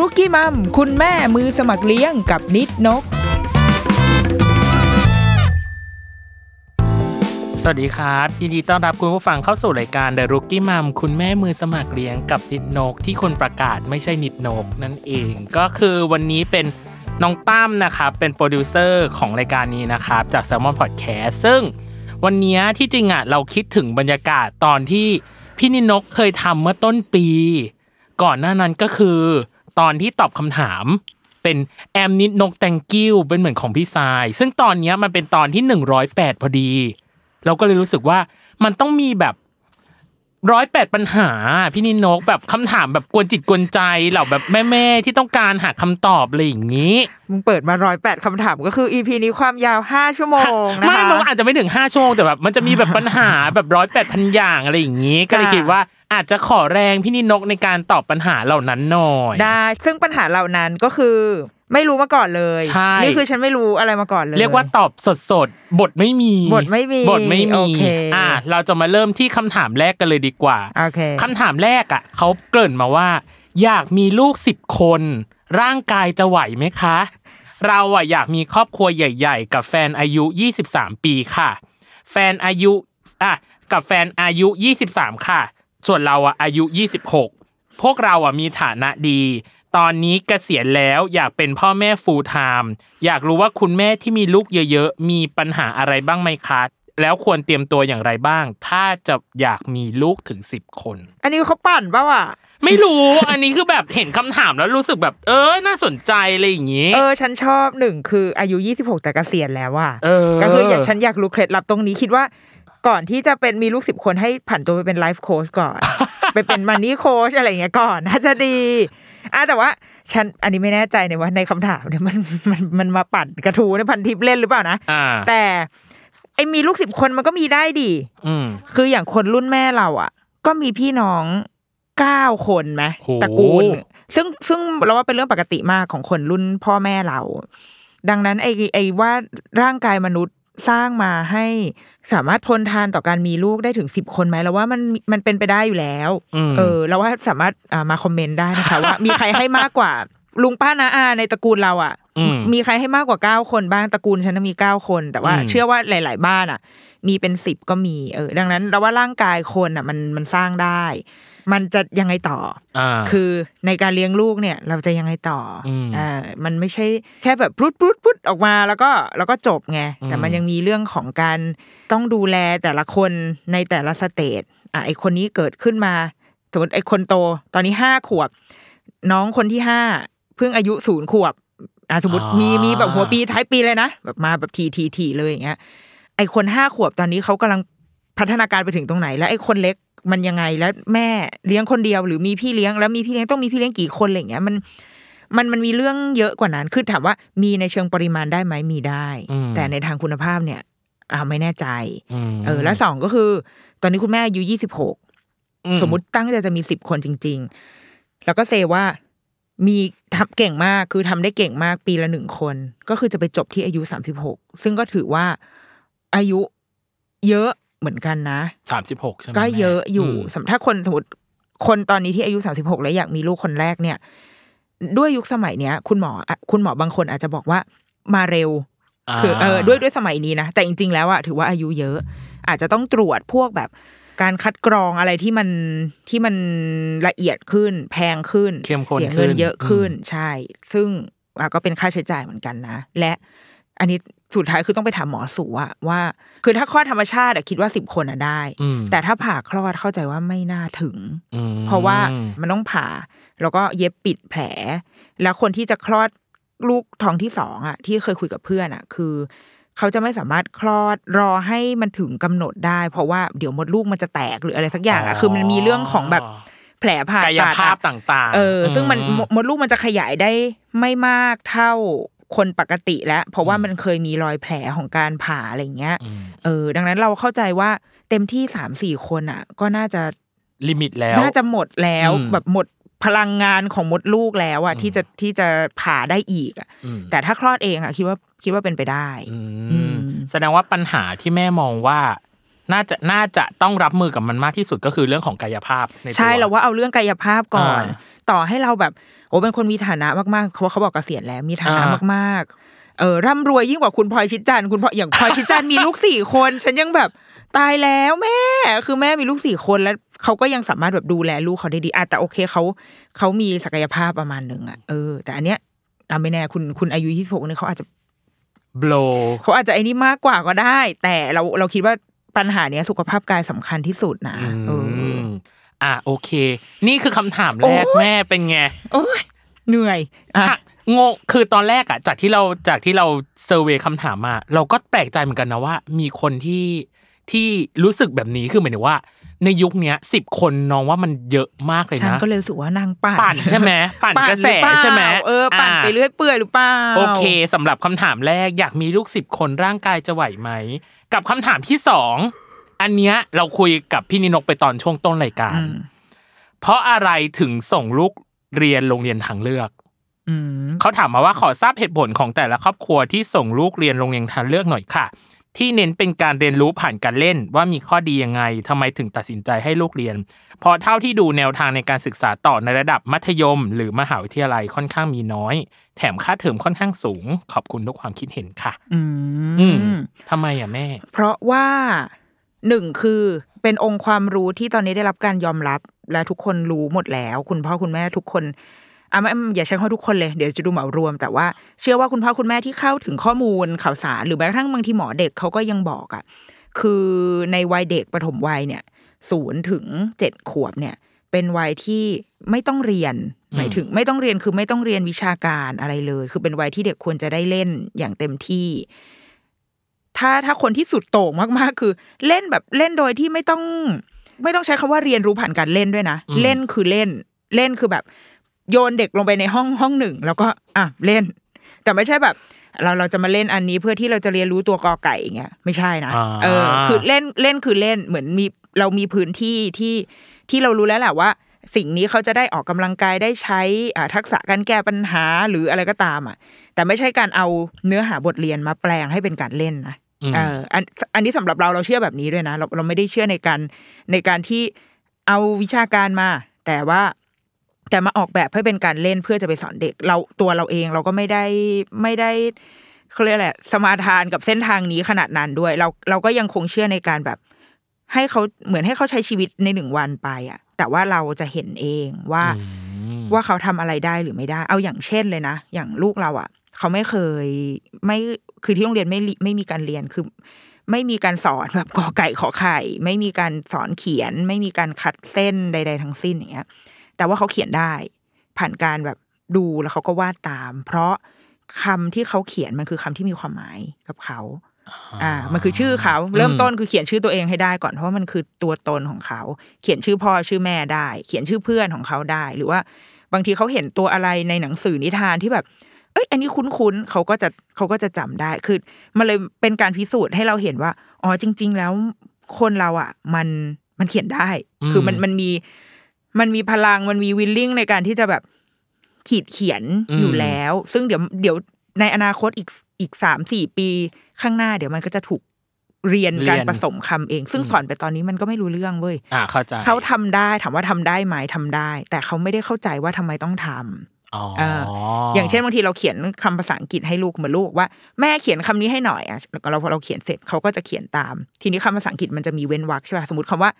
รุกี้มัมคุณแม่มือสมัครเลี้ยงกับนิดนก สวัสดีครับ ยินดีต้อนรับคุณผู้ฟังเข้าสู่รายการ The Rookie Mom คุณแม่มือสมัครเลี้ยงกับนิดนก ที่คนประกาศไม่ใช่นิดนกนั่นเอง ก็คือวันนี้เป็นน้องตั้มนะครับ เป็นโปรดิวเซอร์ของรายการนี้นะครับ จาก Salmon Podcast ซึ่งวันนี้ที่จริงอะเราคิดถึงบรรยากาศตอนที่พี่นิดนกเคยทำเมื่อต้นปี ก่อนหน้านั้นก็คือ ตอนที่ตอบคำถาม เป็นแอมนิดนกแตงกิ้วเป็นเหมือนของพี่ทราย ซึ่งตอนนี้มันเป็นตอนที่ 108 พอดี เราก็เลยรู้สึกว่ามันต้องมีแบบ ร้อยแปดปัญหาพี่นิดนกแบบคำถามแบบกวนจิตกวนใจเหล่าแบบแม่ๆที่ต้องการหาคำตอบอะไรอย่างนี้มึงเปิดมาร้อยแปดคำถามก็คือ EP นี้ความยาว5ชั่วโมงนะคะไม่มันอาจจะไม่ถึงห้าชั่วโมงแต่แบบมันจะมีแบบปัญหาแบบร้อยแปดพันอย่างอะไรอย่างนี้ ก็เลยค่ะคิดว่าอาจจะขอแรงพี่นิดนกในการตอบปัญหาเหล่านั้นหน่อยได้ซึ่งปัญหาเหล่านั้นก็คือ ไม่รู้มาก่อนเลยใช่นี่คือฉันไม่รู้อะไรมาก่อนเลย เรียกว่าตอบสดๆบทไม่มีบทไม่มีบทไม่โอมีเคอะเราจะมาเริ่มที่คำถามแรกกันเลยดีกว่าโอเคคำถามแรกอะเขาเกริ่นมาว่า อยากมีลูกสิบคน ร่างกายจะไหวไหมคะ เราอะอยากมีครอบครัวใหญ่ ๆ กับแฟนอายุ 23 ปีค่ะ แฟนอายุอะกับแฟนอายุ 23 ค่ะ ส่วนเราอะอายุ 26 พวกเราอะมีฐานะดี ตอนนี้เกษียณแล้วอยากเป็นพ่อแม่ฟูลไทม์อยากรู้ว่าคุณแม่ที่มีลูกเยอะๆ มีปัญหาอะไรบ้างไหมคะแล้วควรเตรียมตัวอย่างไรบ้าง ถ้าจะอยากมีลูกถึง10คน อันนี้เขาปั่นป่าวอะไม่รู้ อันนี้คือแบบเห็นคำถามแล้วรู้สึกแบบ เออน่าสนใจอะไรอย่างงี้ เออ ฉันชอบหนึ่งคืออายุ 26 แต่เกษียณแล้วอะเออก็คืออยากฉันอยากรู้เคล็ดลับตรงนี้คิดว่าก่อนที่จะเป็นมีลูกสิบคนให้ผันตัวไปเป็นไลฟ์โค้ชก่อน ไปเป็นมันนี่โค้ชอะไรอย่างเงี้ยก่อนน่าจะดี อะแต่ว่าฉันอันนี้ไม่แน่ใจเนี่ยว่าในคำถามเนี่ยมันมันมันมาปั่นกระทูในพันทิปเล่นหรือเปล่านะอ่าแต่ไอ้มีลูกสิบคนมันก็มีได้ดีอืมคืออย่างคนรุ่นแม่เราอะ ก็มีพี่น้องเก้าคนไหมโหตระกูล ซึ่งซึ่งเราว่าเป็นเรื่องปกติมากของคนรุ่นพ่อแม่เรา ดังนั้นไอ้ไอ้ว่าร่างกายมนุษย์ สร้างมาให้สามารถทนทานต่อการมีลูกได้ถึงสิบคนไหมเราว่ามันมันเป็นไปได้อยู่แล้วอืมเออเราว่าสามารถอ่ามาคอมเมนต์ได้นะคะว่ามีใครให้มากกว่าลุงป้านาอาในตระกูลเราอะอืมมีใครให้มากกว่าเก้าคนบ้างตระกูลฉันนะมีเก้าคน แต่ว่าอืมเชื่อว่าหลาย ๆ บ้านอะ มีเป็นสิบก็มีเออ ดังนั้นเราว่าร่างกายคนอะ มันมันสร้างได้ มันจะยังไงต่ออ่าคือในการเลี้ยงลูกเนี่ยเราจะยังไงต่ออมอ่ามันไม่ใช่แค่แบบปรุดปรุดปรุดออกมาแล้วก็แล้วก็จบไงแต่อืมมันยังมีเรื่องของการต้องดูแลแต่ละคนในแต่ละสเตจอะไอคนนี้เกิดขึ้นมาสมมติไอคนโตตอนนี้ห้าขวบ น้องคนที่ห้าเพิ่งอายุศูนย์ขวบอะสมมติมีมีแบบหัวปีท้ายปีเลยนะแบบมาแบบทีทีทีเลยอย่างเงี้ยไอคนห้าขวบตอนนี้เขากำลังพัฒนาการไปถึงตรงไหน แล้วไอคนเล็ก มันยังไงแล้วแม่เลี้ยงคนเดียว หรือมีพี่เลี้ยงแล้วมีพี่เลี้ยงต้องมีพี่เลี้ยงกี่คนอะไรอย่างเงี้ยมันมันมันมีเรื่องเยอะกว่านั้น คือถามว่ามีในเชิงปริมาณได้ไหมมีได้อืมแต่ในทางคุณภาพเนี่ยอ่าไม่แน่ใจอืมเออ แล้วสองก็คือ ตอนนี้คุณแม่อายุยี่สิบหกอืสมมุติตั้งใจจะมีสิบคนจริง ๆ แล้วก็เซว่ามีทำเก่งมากคือทำได้เก่งมากปีละหนึ่งคน ก็คือจะไปจบที่อายุสามสิบหกซึ่งก็ถือว่าอายุเยอะ เหมือนกันนะสามสิบหกใช่ไหมก็เยอะอยู่มสำถ้าคนสมมติคนตอนนี้ที่อายุสามสิบหกแล้วอยากมีลูกคนแรกเนี่ย ด้วยยุคสมัยเนี้ย คุณหมออะคุณหมอบางคนอาจจะบอกว่ามาเร็วาคือเออด้วยด้วยสมัยนี้นะ แต่จริง ๆ แล้วอะถือว่าอายุเยอะ อาจจะต้องตรวจพวกแบบการคัดกรองอะไรที่มันที่มันละเอียดขึ้น แพงขึ้นเข้มข้นเสียเงินขึ้นเยอะขึ้นอืมใช่ ซึ่งอะก็เป็นค่าใช้จ่ายเหมือนกันนะ และอันนี้ สุดท้ายคือต้องไปถามหมอสูอะว่า คือถ้าคลอดธรรมชาติอะคิดว่าสิบคนอะได้อืมแต่ถ้าผ่าคลอดเข้าใจว่าไม่น่าถึงอืมเพราะว่ามันต้องผ่า แล้วก็เย็บปิดแผล แล้วคนที่จะคลอดลูกท้องที่สองอะที่เคยคุยกับเพื่อนอะคือ เขาจะไม่สามารถคลอดรอให้มันถึงกำหนดได้ เพราะว่าเดี๋ยวมดลูกมันจะแตกหรืออะไรสักอย่างอะคือมันมีเรื่องของแบบแผลผ่ากายตัดภาพอะต่าง ๆ เออ ซึ่งมันอืมมดลูกมันจะขยายได้ไม่มากเท่า คนปกติแล้ว เพราะว่ามันเคยมีรอยแผลของการผ่าอะไรอย่างเงี้ยอืมเออ ดังนั้นเราเข้าใจว่าเต็มที่สามสี่คนอะ ก็น่าจะลิมิตแล้ว น่าจะหมดแล้วอืมแบบหมดพลังงานของมดลูกแล้วอะที่จะที่จะผ่าได้อีกอะอืมแต่ถ้าคลอดเองอะคิดว่าคิดว่าเป็นไปได้อือืมมแสดงว่าปัญหาที่แม่มองว่าน่าจะน่าจะต้องรับมือกับมันมากที่สุดก็คือเรื่องของกายภาพในตัวใช่เราว่าเอาเรื่องกายภาพก่อนอ่าต่อให้เราแบบ โอ้เป็นคนมีฐานะมากๆเขาเขาบอกเกษียณแล้วมีฐานะอ่ามากๆ เออร่ำรวยยิ่งกว่าคุณพลอยชิดจันทร์คุณพลอยอย่างพลอยชิดจันทร์มีลูกสี่คน ฉันยังแบบตายแล้วแม่ คือแม่มีลูกสี่คนแล้วเขาก็ยังสามารถแบบดูแลลูกเขาได้ดีอะแต่โอเคเขาเขามีศักยภาพประมาณหนึ่งอะเออแต่อันเนี้ยอะไม่แน่คุณคุณอายุยี่สิบหกเนี่ยเขาอาจจะโบลเขาอาจจะไอ้นี่มากกว่าก็ได้ แต่เราเราคิดว่าปัญหาเนี้ยสุขภาพกายสำคัญที่สุดนะเออม อะโอเค นี่คือคำถามแรกโอ้ยแม่เป็นไงโอ้ยเหนื่อยอะค่ะงงคือตอนแรกอะจากที่เราจากที่เราเซอร์เวยคำถามมาเราก็แปลกใจเหมือนกันนะว่า มีคนที่ที่รู้สึกแบบนี้คือหมายถึงว่า ในยุคเนี้ยสิบคนน้องว่ามันเยอะมากเลยฉันนะก็เลยรู้สึกว่านางปั่นปั่นใช่ไหมปั่นกระแสหอเปล่าใช่ไหมเออปั่นอ่าไปเรื่อยเปื่อยหรือเปล่าโอเคสำหรับคำถามแรกอยากมีลูกสิบคนร่างกายจะไหวไหมกับคำถามที่สอง อันเนี้ยเราคุยกับพี่นินกไปตอนช่วงต้นรายการอืมเพราะอะไรถึงส่งลูกเรียนโรงเรียนทางเลือกอืมเขาถามมาว่าขอทราบเหตุผลของแต่ละครอบครัวที่ส่งลูกเรียนโรงเรียนทางเลือกหน่อยค่ะ ที่เน้นเป็นการเรียนรู้ผ่านการเล่น ว่ามีข้อดียังไงทำไมถึงตัดสินใจให้ลูกเรียนเพราะเท่าที่ดูแนวทางในการศึกษาต่อในระดับมัธยม หรือมหาวิทยาลัยค่อนข้างมีน้อย แถมค่าเทอมค่อนข้างสูง ขอบคุณทุกความคิดเห็นค่ะ อือืมมทำไมอะแม่ เพราะว่า หนึ่งคือเป็นองค์ความรู้ที่ตอนนี้ได้รับการยอมรับ และทุกคนรู้หมดแล้ว คุณพ่อคุณแม่ทุกคนอะไม่อย่าใช้คำว่าทุกคนเลยเดี๋ยวจะดูเหมารวม แต่ว่าเชื่อว่าคุณพ่อคุณแม่ที่เข้าถึงข้อมูลข่าวสาร หรือแม้กระทั่งบางทีหมอเด็กเขาก็ยังบอกอะคือในวัยเด็กปฐมวัยเนี่ยศูนย์ถึงเจ็ดขวบเนี่ย เป็นวัยที่ไม่ต้องเรียนหมายถึงไม่ต้องเรียนคือไม่ต้องเรียนวิชาการอะไรเลย คือเป็นวัยที่เด็กควรจะได้เล่นอย่างเต็มที่ ถ้าถ้าคนที่สุดโต่งมากๆ คือ เล่นแบบเล่นโดยที่ไม่ต้อง ไม่ต้องใช้คำว่าเรียนรู้ผ่านการเล่นด้วยนะอืมเล่นคือเล่น เล่นคือแบบ โยนเด็กลงไปในห้องห้องหนึ่ง แล้วก็อะเล่น แต่ไม่ใช่แบบเราเราจะมาเล่นอันนี้เพื่อที่เราจะเรียนรู้ตัวกอไก่อย่างเงี้ยไม่ใช่นะอ่าเออ คือเล่นเล่นคือเล่นเหมือนมีเรามีพื้นที่ที่ที่เรารู้แล้วแหละว่า สิ่งนี้เขาจะได้ออกกำลังกายได้ใช้อ่าทักษะการแก้ปัญหาหรืออะไรก็ตามอะ แต่ไม่ใช่การเอาเนื้อหาบทเรียนมาแปลงให้เป็นการเล่นนะอืม เอออันอันนี้สำหรับเราเราเชื่อแบบนี้ด้วยนะ เราเราไม่ได้เชื่อในการในการที่เอาวิชาการมา แต่ว่าแต่มาออกแบบให้เป็นการเล่นเพื่อจะไปสอนเด็ก เราตัวเราเองเราก็ไม่ได้ไม่ได้เขาเรียกอะไรสมาทานกับเส้นทางนี้ขนาดนั้นด้วย เราเราก็ยังคงเชื่อในการแบบ ให้เขาเหมือนให้เขาใช้ชีวิตในหนึ่งวันไปอะ แต่ว่าเราจะเห็นเองว่าอืมว่าเขาทำอะไรได้หรือไม่ได้ เอาอย่างเช่นเลยนะ อย่างลูกเราอะ เขาไม่เคยไม่ คือที่โรงเรียนไม่ริไม่มีการเรียนคือ ไม่มีการสอนแบบกอไก่ขอไข่ ไม่มีการสอนเขียน ไม่มีการคัดเส้นใด ๆ ทั้งสิ้นอย่างเงี้ย แต่ว่าเขาเขียนได้ ผ่านการแบบดูแล้วเขาก็วาดตาม เพราะคำที่เขาเขียนมันคือคำที่มีความหมายกับเขาอ่า มันคือชื่อเขาเริ่มต้นคือเขียนชื่อตัวเองให้ได้ก่อนเพราะว่ามันคือตัวตนของเขา เขียนชื่อพ่อชื่อแม่ได้ เขียนชื่อเพื่อนของเขาได้ หรือว่าบางทีเขาเห็นตัวอะไรในหนังสือนิทานที่แบบ เอ้ยอันนี้คุ้นๆเขาก็จะเขาก็จะจำได้คือมันเลยเป็นการพิสูจน์ให้เราเห็นว่าอ๋อจริง ๆ แล้วคนเราอะ มันมันเขียนได้ คือมันมันมีมันมีพลังมันมีวิลลิ่งในการที่จะแบบขีดเขียนอยู่แล้ว ซึ่งเดี๋ยวเดี๋ยวในอนาคตอีกอีกสามสี่ปีข้างหน้า เดี๋ยวมันก็จะถูกเรียนการผสมคำเอง ซึ่งสอนไปตอนนี้มันก็ไม่รู้เรื่องเว้ยอ่าเข้าใจเขาทำได้ถามว่าทำได้ไหมทำได้ แต่เขาไม่ได้เข้าใจว่าทำไมต้องทอ๋ออ่า อย่างเช่นบางทีเราเขียนคำภาษาอังกฤษให้ลูกเหมือนลูกว่าแม่เขียนคำนี้ให้หน่อยอะแล้วก็เราพอเราเขียนเสร็จเขาก็จะเขียนตาม ทีนี้คำภาษาอังกฤษมันจะมีเว้นวรรคใช่ป่ะสมมติคำว่า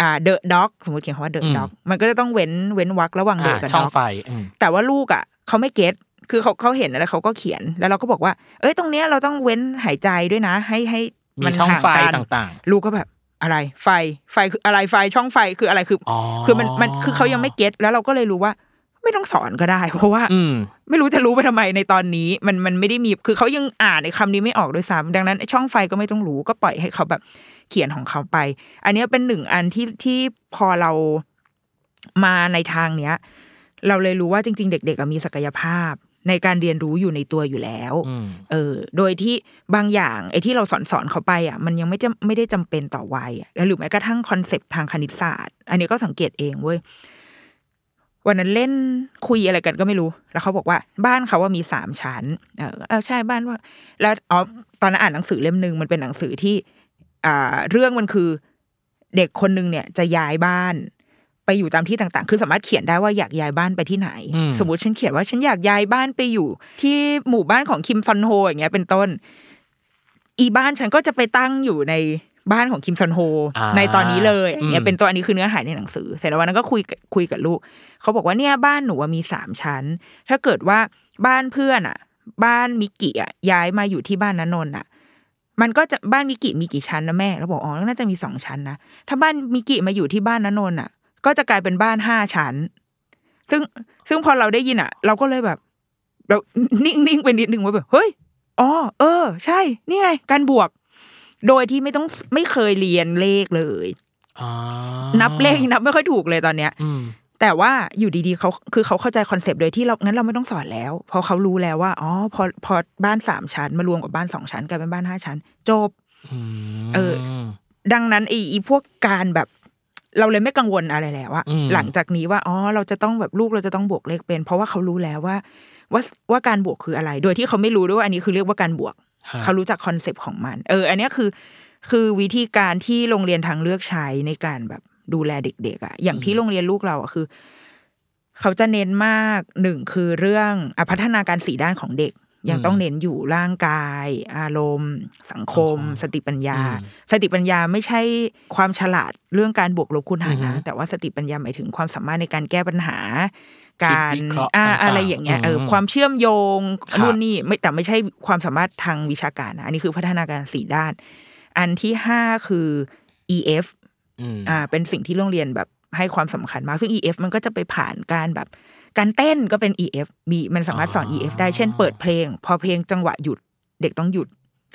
อ่า the dog สมมติเขียนคำว่า the อืม dog มันก็จะต้องเว้นเว้นวรรคระหว่าง the อ่ากับช่อง dog ไฟอืมแต่ว่าลูกอะเขาไม่เก็ตคือเขาเขาเห็นแล้วเขาก็เขียนแล้วเราก็บอกว่า เอ้ยตรงเนี้ยเราต้องเว้นหายใจด้วยนะ ให้ให้มีมันช่องห่างไฟกันต่างลูกก็แบบอะไรไฟไฟคืออะไรไฟช่องไฟคืออะไรคือออ๋อคือมันมันคือเขายังไม่เก็ตแล้วเราก็เลยรู้ว่า ไม่ต้องสอนก็ได้ เพราะว่า อืมไม่รู้จะรู้ไปทำไมในตอนนี้ มันมันไม่ได้มีคือเขายังอ่านในคำนี้ไม่ออกด้วยซ้ำดังนั้นไอ้ช่องไฟก็ไม่ต้องรู้ก็ปล่อยให้เขาแบบเขียนของเขาไป อันเนี้ยเป็นหนึ่งอันที่ที่พอเรามาในทางเนี้ย เราเลยรู้ว่าจริง ๆ เด็กๆอะมีศักยภาพในการเรียนรู้อยู่ในตัวอยู่แล้วอืมเออ โดยที่บางอย่างไอ้ที่เราสอนสอนเขาไปอะ มันยังไม่จะไม่ได้จำเป็นต่อวัยอะแล้วหรือแม้กระทั่งคอนเซปต์ทางคณิตศาสตร์ อันนี้ก็สังเกตเองเว้ย วันนั้นเล่นคุยอะไรกันก็ไม่รู้ แล้วเขาบอกว่า บ้านเขาว่ามีสามชั้น เออเออใช่บ้านว่า แล้วอ๋อตอนนั้นอ่านหนังสือเล่มหนึ่งมันเป็นหนังสือที่ อ่า เรื่องมันคือ เด็กคนหนึ่งเนี่ย จะย้ายบ้าน ไปอยู่ตามที่ต่างๆ คือสามารถเขียนได้ว่าอยากย้ายบ้านไปที่ไหนอืมสมมติฉันเขียนว่าฉันอยากย้ายบ้านไปอยู่ ที่หมู่บ้านของคิมซอนโฮอย่างเงี้ยเป็นต้น อีบ้านฉันก็จะไปตั้งอยู่ใน บ้านของคิมซอนโฮอ่าในตอนนี้เลยอย่างเงี้อืยมเป็นตัวอันนี้คือเนื้อหาในหนังสือ เสร็จแล้ววันนั้นก็คุยกับคุยกับลูก เขาบอกว่าเนี่ยบ้านหนูอะมีสามชั้น ถ้าเกิดว่าบ้านเพื่อนอะ บ้านมิกิอะย้ายมาอยู่ที่บ้านนนนท์อะ มันก็จะบ้านมิกิมีกี่ชั้นนะแม่เราบอกอ๋อน่าจะมีสองชั้นนะถ้าบ้านมิกิมาอยู่ที่บ้านนนนท์อะ ก็จะกลายเป็นบ้านห้าชั้น ซึ่งซึ่งพอเราได้ยินอะ เราก็เลยแบบ เรานิ่งนิ่งไปนิดนึงว่าแบบเฮ้ยอ๋อเออ ใช่นี่ไงการบวก โดยที่ไม่ต้องไม่เคยเรียนเลขเลยอ๋อนับเลขยังนับไม่ค่อยถูกเลยตอนเนี้ยอืมแต่ว่าอยู่ดีๆเขาคือเขาเข้าใจคอนเซปต์โดยที่เรางั้นเราไม่ต้องสอนแล้วเพราะเขารู้แล้วว่าอ๋อพอพอบ้านสามชั้นมารวมกับบ้านสองชั้นกลายเป็นบ้านห้าชั้น จบอืมเออ ดังนั้นไอ้ไอ้พวกการแบบ เราเลยไม่กังวลอะไรแล้วอะอืมหลังจากนี้ว่าอ๋อเราจะต้องแบบลูกเราจะต้องบวกเลขเป็น เพราะว่าเขารู้แล้วว่า ว่าว่าการบวกคืออะไร โดยที่เขาไม่รู้ด้วยว่าอันนี้คือเรียกว่าการบวกฮะ เขารู้จัก concept ของมัน เออ อันเนี้ยคือ คือวิธีการที่โรงเรียนทางเลือกใช้ในการแบบดูแลเด็กๆอะอย่างที่โรงเรียนลูกเราอะคือ เขาจะเน้นมากหนึ่งคือเรื่องอะพัฒนาการสี่ด้านของเด็ก ยังต้องเน้นอยู่ร่างกาย อารมณ์ สังคม สติปัญญาอืมสติปัญญาไม่ใช่ความฉลาดเรื่องการบวกลบคูณหารอือฮึนะแต่ว่าสติปัญญาหมายถึงความสามารถในการแก้ปัญหา การคิดวิเคราะห์อ่าต่างๆอะไรอย่างเงี้ยเอออืมความเชื่อมโยงครับนู่นนี่ไม่แต่ไม่ใช่ความสามารถทางวิชาการนะอันนี้คือพัฒนาการสี่ด้าน อันที่ห้าคือ EF อืมอ่าเป็นสิ่งที่โรงเรียนแบบให้ความสำคัญมากซึ่ง EF มันก็จะไปผ่านการแบบ การเต้นก็เป็น EF มีมันสามารถสอนอ๋อ EF ได้เช่นเปิดเพลง พอเพลงจังหวะหยุดเด็กต้องหยุด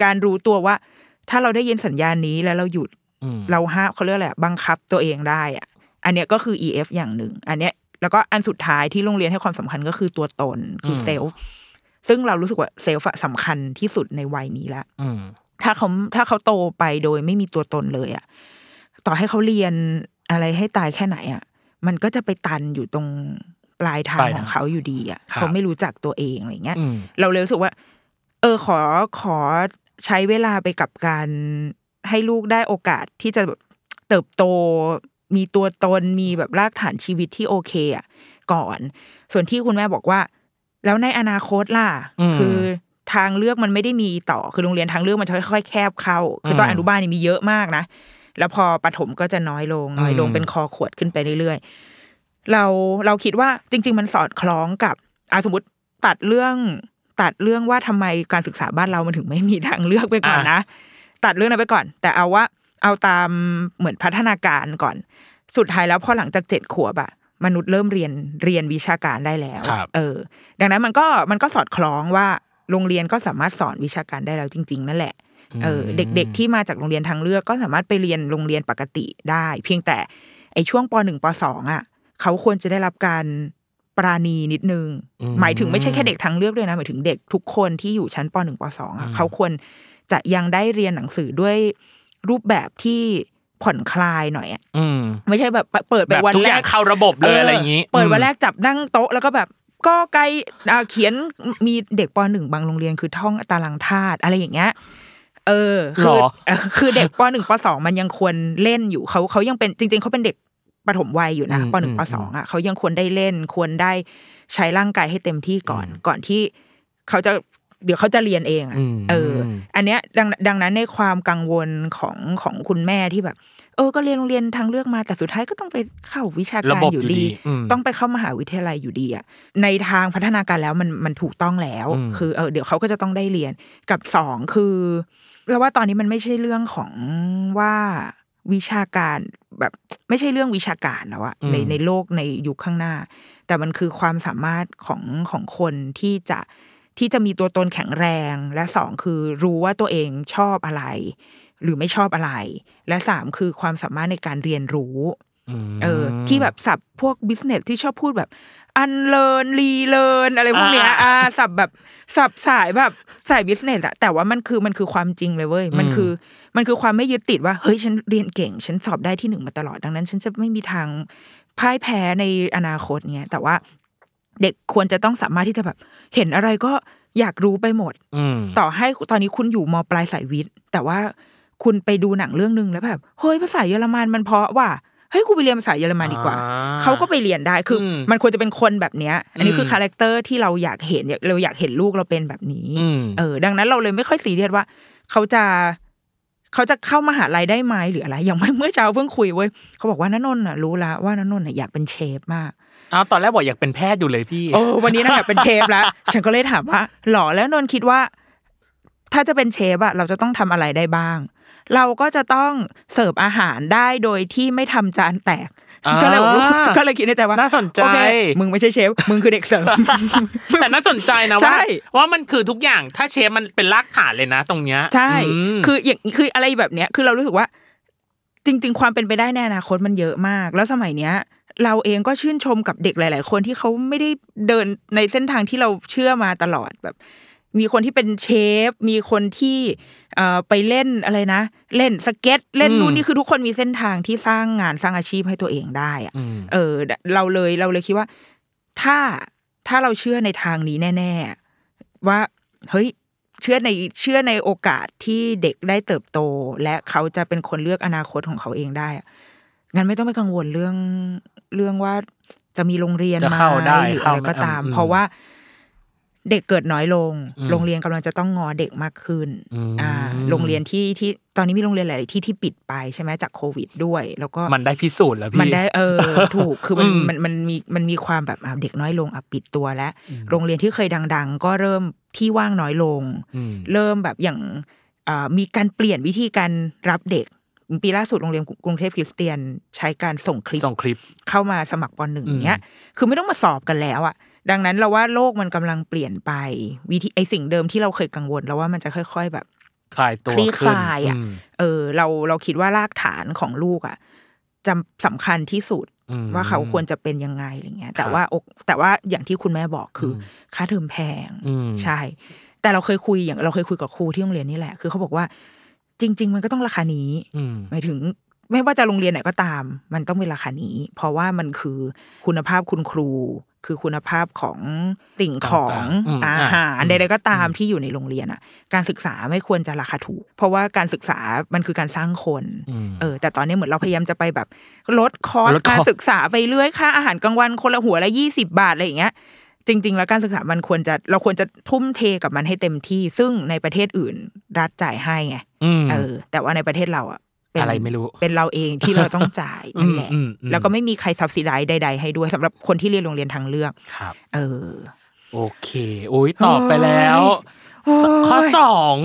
การรู้ตัวว่า ถ้าเราได้ยินสัญญาณนี้แล้วเราหยุดอืมเราห้ามเขาเรียกอะไรอะบังคับตัวเองได้อะอันเนี้ยก็คือ EF อย่างหนึ่ง อันเนี้ย แล้วก็อันสุดท้ายที่โรงเรียนให้ความสำคัญก็คือตัวตนคืออมเซลฟ์ซึ่งเรารู้สึกว่าเซลฟ์อะสำคัญที่สุดในวัยนี้ละอืมถ้าเขาถ้าเขาโตไปโดยไม่มีตัวตนเลยอะต่อให้เขาเรียนอะไรให้ตายแค่ไหนอะมันก็จะไปตันอยู่ตรงปลายทางปลายทางของเขาอยู่ดีอะครับเขาไม่รู้จักตัวเองอะไรเงี้ยอืมเราเลยรู้สึกว่า เออขอขอใช้เวลาไปกับการให้ลูกได้โอกาสที่จะแบบเติบโต มีตัวตนมีแบบรากฐานชีวิตที่โอเคอะก่อน ส่วนที่คุณแม่บอกว่า แล้วในอนาคตล่ะอืมคือทางเลือกมันไม่ได้มีต่อคือโรงเรียนทางเลือกมันจะค่อยๆแคบเข้า คือตอนอืมอนุบาลนี่มีเยอะมากนะแล้วพอประถมก็จะน้อยลงน้อยลงอืมเป็นคอขวดขึ้นไปเรื่อยๆเราเราคิดว่าจริง ๆ มันสอดคล้องกับอะสมมติตัดเรื่องตัดเรื่องว่าทำไมการศึกษาบ้านเรามันถึงไม่มีทางเลือกไปก่อนนะ ตัดเรื่องนั้นไปก่อน แต่เอาว่า เอาตามเหมือนพัฒนาการก่อน สุดท้ายแล้วพอหลังจากเจ็ดขวบอะมนุษย์เริ่มเรียนเรียนวิชาการได้แล้วครับเออ ดังนั้นมันก็มันก็สอดคล้องว่าโรงเรียนก็สามารถสอนวิชาการได้แล้วจริง ๆ นั่นแหละ เออ เด็ก ๆ ที่มาจากโรงเรียนทางเลือกก็สามารถไปเรียนโรงเรียนปกติได้ เพียงแต่ไอ้ช่วงปหนึ่งปสองอะ เขาควรจะได้รับการปราณีนิดนึงอืมหมายถึงไม่ใช่แค่เด็กทางเลือกด้วยนะ หมายถึงเด็กทุกคนที่อยู่ชั้นปหนึ่งปสองอะเขาควรจะยังได้เรียนหนังสือด้วย รูปแบบที่ผ่อนคลายหน่อยอะอืมไม่ใช่แบบเปิดไปแบบวันทุกแรอย่างกเข้าระบบเลยอะไรอย่างนี้ เปิดวันอืมแรกจับนั่งโต๊ะแล้วก็แบบก็ไกลอ่าเขียนมีเด็กปหนึ่งบางโรงเรียนคือท่องตารางธาตุอะไรอย่างเงี้ยเออคือหรอเออคือเด็กปหนึ่งปสองมันยังควรเล่นอยู่เขาเขายังเป็นจริง ๆเขาเป็นเด็กปฐมวัยอยู่นะอืมปหนึ่งอืมปสองอะเขายังควรได้เล่น ควรได้ใช้ร่างกายให้เต็มที่ก่อนอืมก่อนที่เขาจะ เดี๋ยวเขาจะเรียนเองอะอืมเอออ อันเนี้ยดังดังนั้นในความกังวลของของคุณแม่ที่แบบ เออ ก็เรียนโรงเรียนทางเลือกมาแต่สุดท้ายก็ต้องไปเข้าวิชาระการบบออยู่ยู่ดีดีอืมต้องไปเข้ามหาวิทยาลัยอยู่ดีอะในทางพัฒนาการแล้วมันมันถูกต้องแล้วอืมคือเออเดี๋ยวเขาก็จะต้องได้เรียนกับสองคือเราว่าตอนนี้มันไม่ใช่เรื่องของว่าวิชาการแบบไม่ใช่เรื่องวิชาการแล้วอะในในโลกในยุคข้างหน้า แต่มันคือความสามารถของของคนที่จะ ที่จะมีตัวตนแข็งแรง และสองคือรู้ว่าตัวเองชอบอะไร หรือไม่ชอบอะไร และสามคือความสามารถในการเรียนรู้มเออ ที่แบศัพท์พวก business ที่ชอบพูดแบบ unlearn relearn อะไรพวกเนี้ยอ่าอ่าศัพท์แบบศัพท์สายแบบสาย business อะแต่ว่ามันคือมันคือความจริงเลยเว้ยมันอืมคือ มันคือความไม่ยึดติดว่าเฮ้ยฉันเรียนเก่ง ฉันสอบได้ที่หนึ่งมาตลอดดังนั้น ฉันจะไม่มีทางพ่ายแพ้ในอนาคตเนี้ยแต่ว่า เด็กควรจะต้องสามารถที่จะแบบ เห็นอะไรก็อยากรู้ไปหมดอืมต่อให้ตอนนี้คุณอยู่ม.ปลายสายวิทย์ แต่ว่าคุณไปดูหนังเรื่องนึงแล้วแบบเฮ้ยภาษาเยอรมันมันเพราะว่าเฮ้ยกูไปเรียนภาษาเยอรมันดีกว่าอ่าเขาก็ไปเรียนได้คืออมมันควรจะเป็นคนแบบเนี้ย อันนี้คือ character ที่เราอยากเห็นเราอยากเห็นลูกเราเป็นแบบนี้อืมเออ ดังนั้นเราเลยไม่ค่อยซีเรียสว่า เขาจะเขาจะเข้ามหาลัยได้ไหมหรืออะไรอย่างเมื่อเมื่อเช้าเพิ่งคุยเว้ยเขาบอกว่านนนท์น่ะรู้ละว่านนนท์น่ะอยากเป็นเชฟมากเอาตอนแรกบอกอยากเป็นแพทย์อยู่เลยพี่โอ้วันนี้นางอยากเป็นเชฟแล้วฉันก็เลยถามว่าหรอแล้วนนท์คิดว่า ถ้าจะเป็นเชฟอะเราจะต้องทำอะไรได้บ้าง เราก็จะต้องเสิร์ฟอาหารได้โดยที่ไม่ทำจานแตกอ่าก็เลยบอกว่าก็เลยคิดในใจว่าน่าสนใจโอเคมึงไม่ใช่เชฟมึงคือเด็กเสิร์ฟแต่น่าสนใจนะใช่ว่าว่ามันคือทุกอย่างถ้าเชฟมันเป็นรากฐานเลยนะ ตรงเนี้ยใช่มคืออย่างคืออะไรแบบเนี้ยคือเรารู้สึกว่า จริง ๆ ความเป็นไปได้ในอนาคตมันเยอะมาก แล้วสมัยเนี้ย เราเองก็ชื่นชมกับเด็กหลาย ๆ คนที่เขาไม่ได้เดินในเส้นทางที่เราเชื่อมาตลอดแบบ มีคนที่เป็นเชฟ มีคนที่เอ่อไปเล่นอะไรนะ เล่นสเก็ต เล่นนู่นนี่คือทุกคนมีเส้นทางที่สร้างงานสร้างอาชีพให้ตัวเองได้อะอืมเออ เราเลยเราเลยคิดว่า ถ้าถ้าเราเชื่อในทางนี้แน่ ๆ ว่าเฮ้ยเชื่อในเชื่อในโอกาสที่เด็กได้เติบโต และเขาจะเป็นคนเลือกอนาคตของเขาเองได้อะงั้นไม่ต้องไปกังวลเรื่อง เรื่องว่าจะมีโรงเรียนจะไหมเข้าได้หรือเข้าอะไรไม่ก็ตามอืมเพราะว่าเด็กเกิดน้อยลงอืมโรงเรียนกำลังจะต้องงอเด็กมากขึ้นอืมอ่า โรงเรียนที่ที่ตอนนี้มีโรงเรียนหลายๆที่ที่ปิดไปใช่ไหมจากโควิดด้วย แล้วก็มันได้พิสูจน์แล้วพี่ มันได้เออถูก คือมันอืมมันมันมีมันมีความแบบอะเด็กน้อยลงอะปิดตัวแล้ว โรงเรียนที่เคยดัง ๆ ก็เริ่มที่ว่างน้อยลงอืมเริ่มแบบอย่างอ่ามีการเปลี่ยนวิธีการรับเด็ก ปีล่าสุดโรงเรียนกรุงเทพคริสเตียนใช้การส่งคลิปส่งคลิปเข้ามาสมัครปหนึ่งอืมเนี้ย คือไม่ต้องมาสอบกันแล้วอะดังนั้นเราว่าโลกมันกำลังเปลี่ยนไป วิธีไอสิ่งเดิมที่เราเคยกังวลแล้วว่ามันจะค่อย ๆ แบบคลายตัวคลี่ขึ้นคลายอะมเออ เราเราคิดว่ารากฐานของลูกอะจำสำคัญที่สุดอืมว่าเขาควรจะเป็นยังไงอะไรเงี้ย แต่ครับว่าอกแต่ว่าอย่างที่คุณแม่บอกคืออมค่าเทอมแพงอืมใช่ แต่เราเคยคุยอย่างเราเคยคุยกับครูที่โรงเรียนนี่แหละ คือเขาบอกว่า จริง ๆ มันก็ต้องราคานี้อืมหมายถึงไม่ว่าจะโรงเรียนไหนก็ตาม มันต้องเป็นราคานี้ เพราะว่ามันคือคุณภาพคุณครู คือคุณภาพของสิ่งของต่างๆอืมอาอะหารอืมใดๆก็ตามที่อยู่ในโรงเรียนอะ การศึกษาไม่ควรจะราคาถูก เพราะว่าการศึกษามันคือการสร้างคนอืมเออ แต่ตอนนี้เหมือนเราพยายามจะไปแบบลดคอสลดคอสการศึกษาไปเรื่อยค่าอาหารกลางวันคนละหัวละยี่สิบาทอะไรอย่างเงี้ย จริง ๆ แล้วการศึกษามันควรจะเราควรจะทุ่มเทกับมันให้เต็มที่ ซึ่งในประเทศอื่น รัฐจ่ายให้ไงอืมเออ แต่ว่าในประเทศเราอะเป็นอะไรไม่รู้ เป็นเราเองที่เราต้องจ่ายนั่นแหละอืมอืมแล้วก็ไม่มีใครซับซิไดใด ๆ ให้ด้วยสำหรับคนที่เรียนโรงเรียนทางเลือกครับ เออ โอเคอุ้ยตอบไปแล้วโอ้ยข้อสอง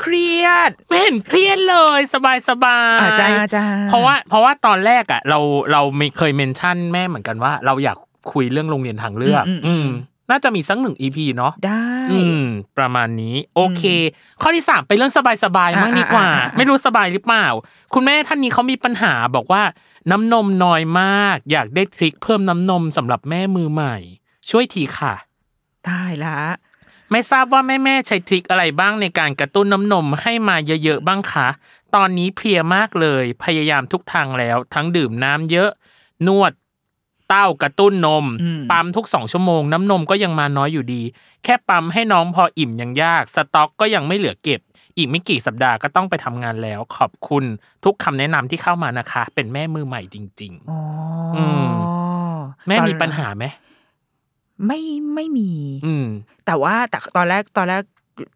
เครียดไม่เห็นเครียดเลยสบายสบายอาจารย์อาจารย์เพราะว่าเพราะว่าตอนแรกอะ เราเราไม่เคยเมนชั่นแม่เหมือนกันว่า เราอยาก คุยเรื่องโรงเรียนทางเลือก อืมอือืมมน่าจะมีสักหนึ่งอีพีเนาะได้อืมประมาณนี้ โอเค ข้อที่สามไปเรื่องสบายๆอะมากดีกว่าอะอะอะไม่รู้สบายหรือเปล่า คุณแม่ท่านนี้เขามีปัญหาบอกว่า น้ำนมน้อยมาก อยากได้ทริคเพิ่มน้ำนมสำหรับแม่มือใหม่ ช่วยทีค่ะ ได้ละไม่ทราบว่าแม่แม่ๆใช้ทริคอะไรบ้างในการกระตุ้นน้ำนมให้มาเยอะๆบ้างคะ ตอนนี้เพลียมากเลย พยายามทุกทางแล้ว ทั้งดื่มน้ำเยอะ นวด เต้ากระตุ้นนมอืมปั๊มทุกสองชั่วโมง น้ำนมก็ยังมาน้อยอยู่ดี แค่ปั๊มให้น้องพออิ่มยังยาก สต็อกก็ยังไม่เหลือเก็บ อีกไม่กี่สัปดาห์ก็ต้องไปทำงานแล้ว ขอบคุณทุกคำแนะนำที่เข้ามานะคะ เป็นแม่มือใหม่จริงอ๋ออมๆแม่ตอนมีปัญหาไหมไม่ไม่มี อืมแต่ว่าแต่ตอนแรกตอนแรก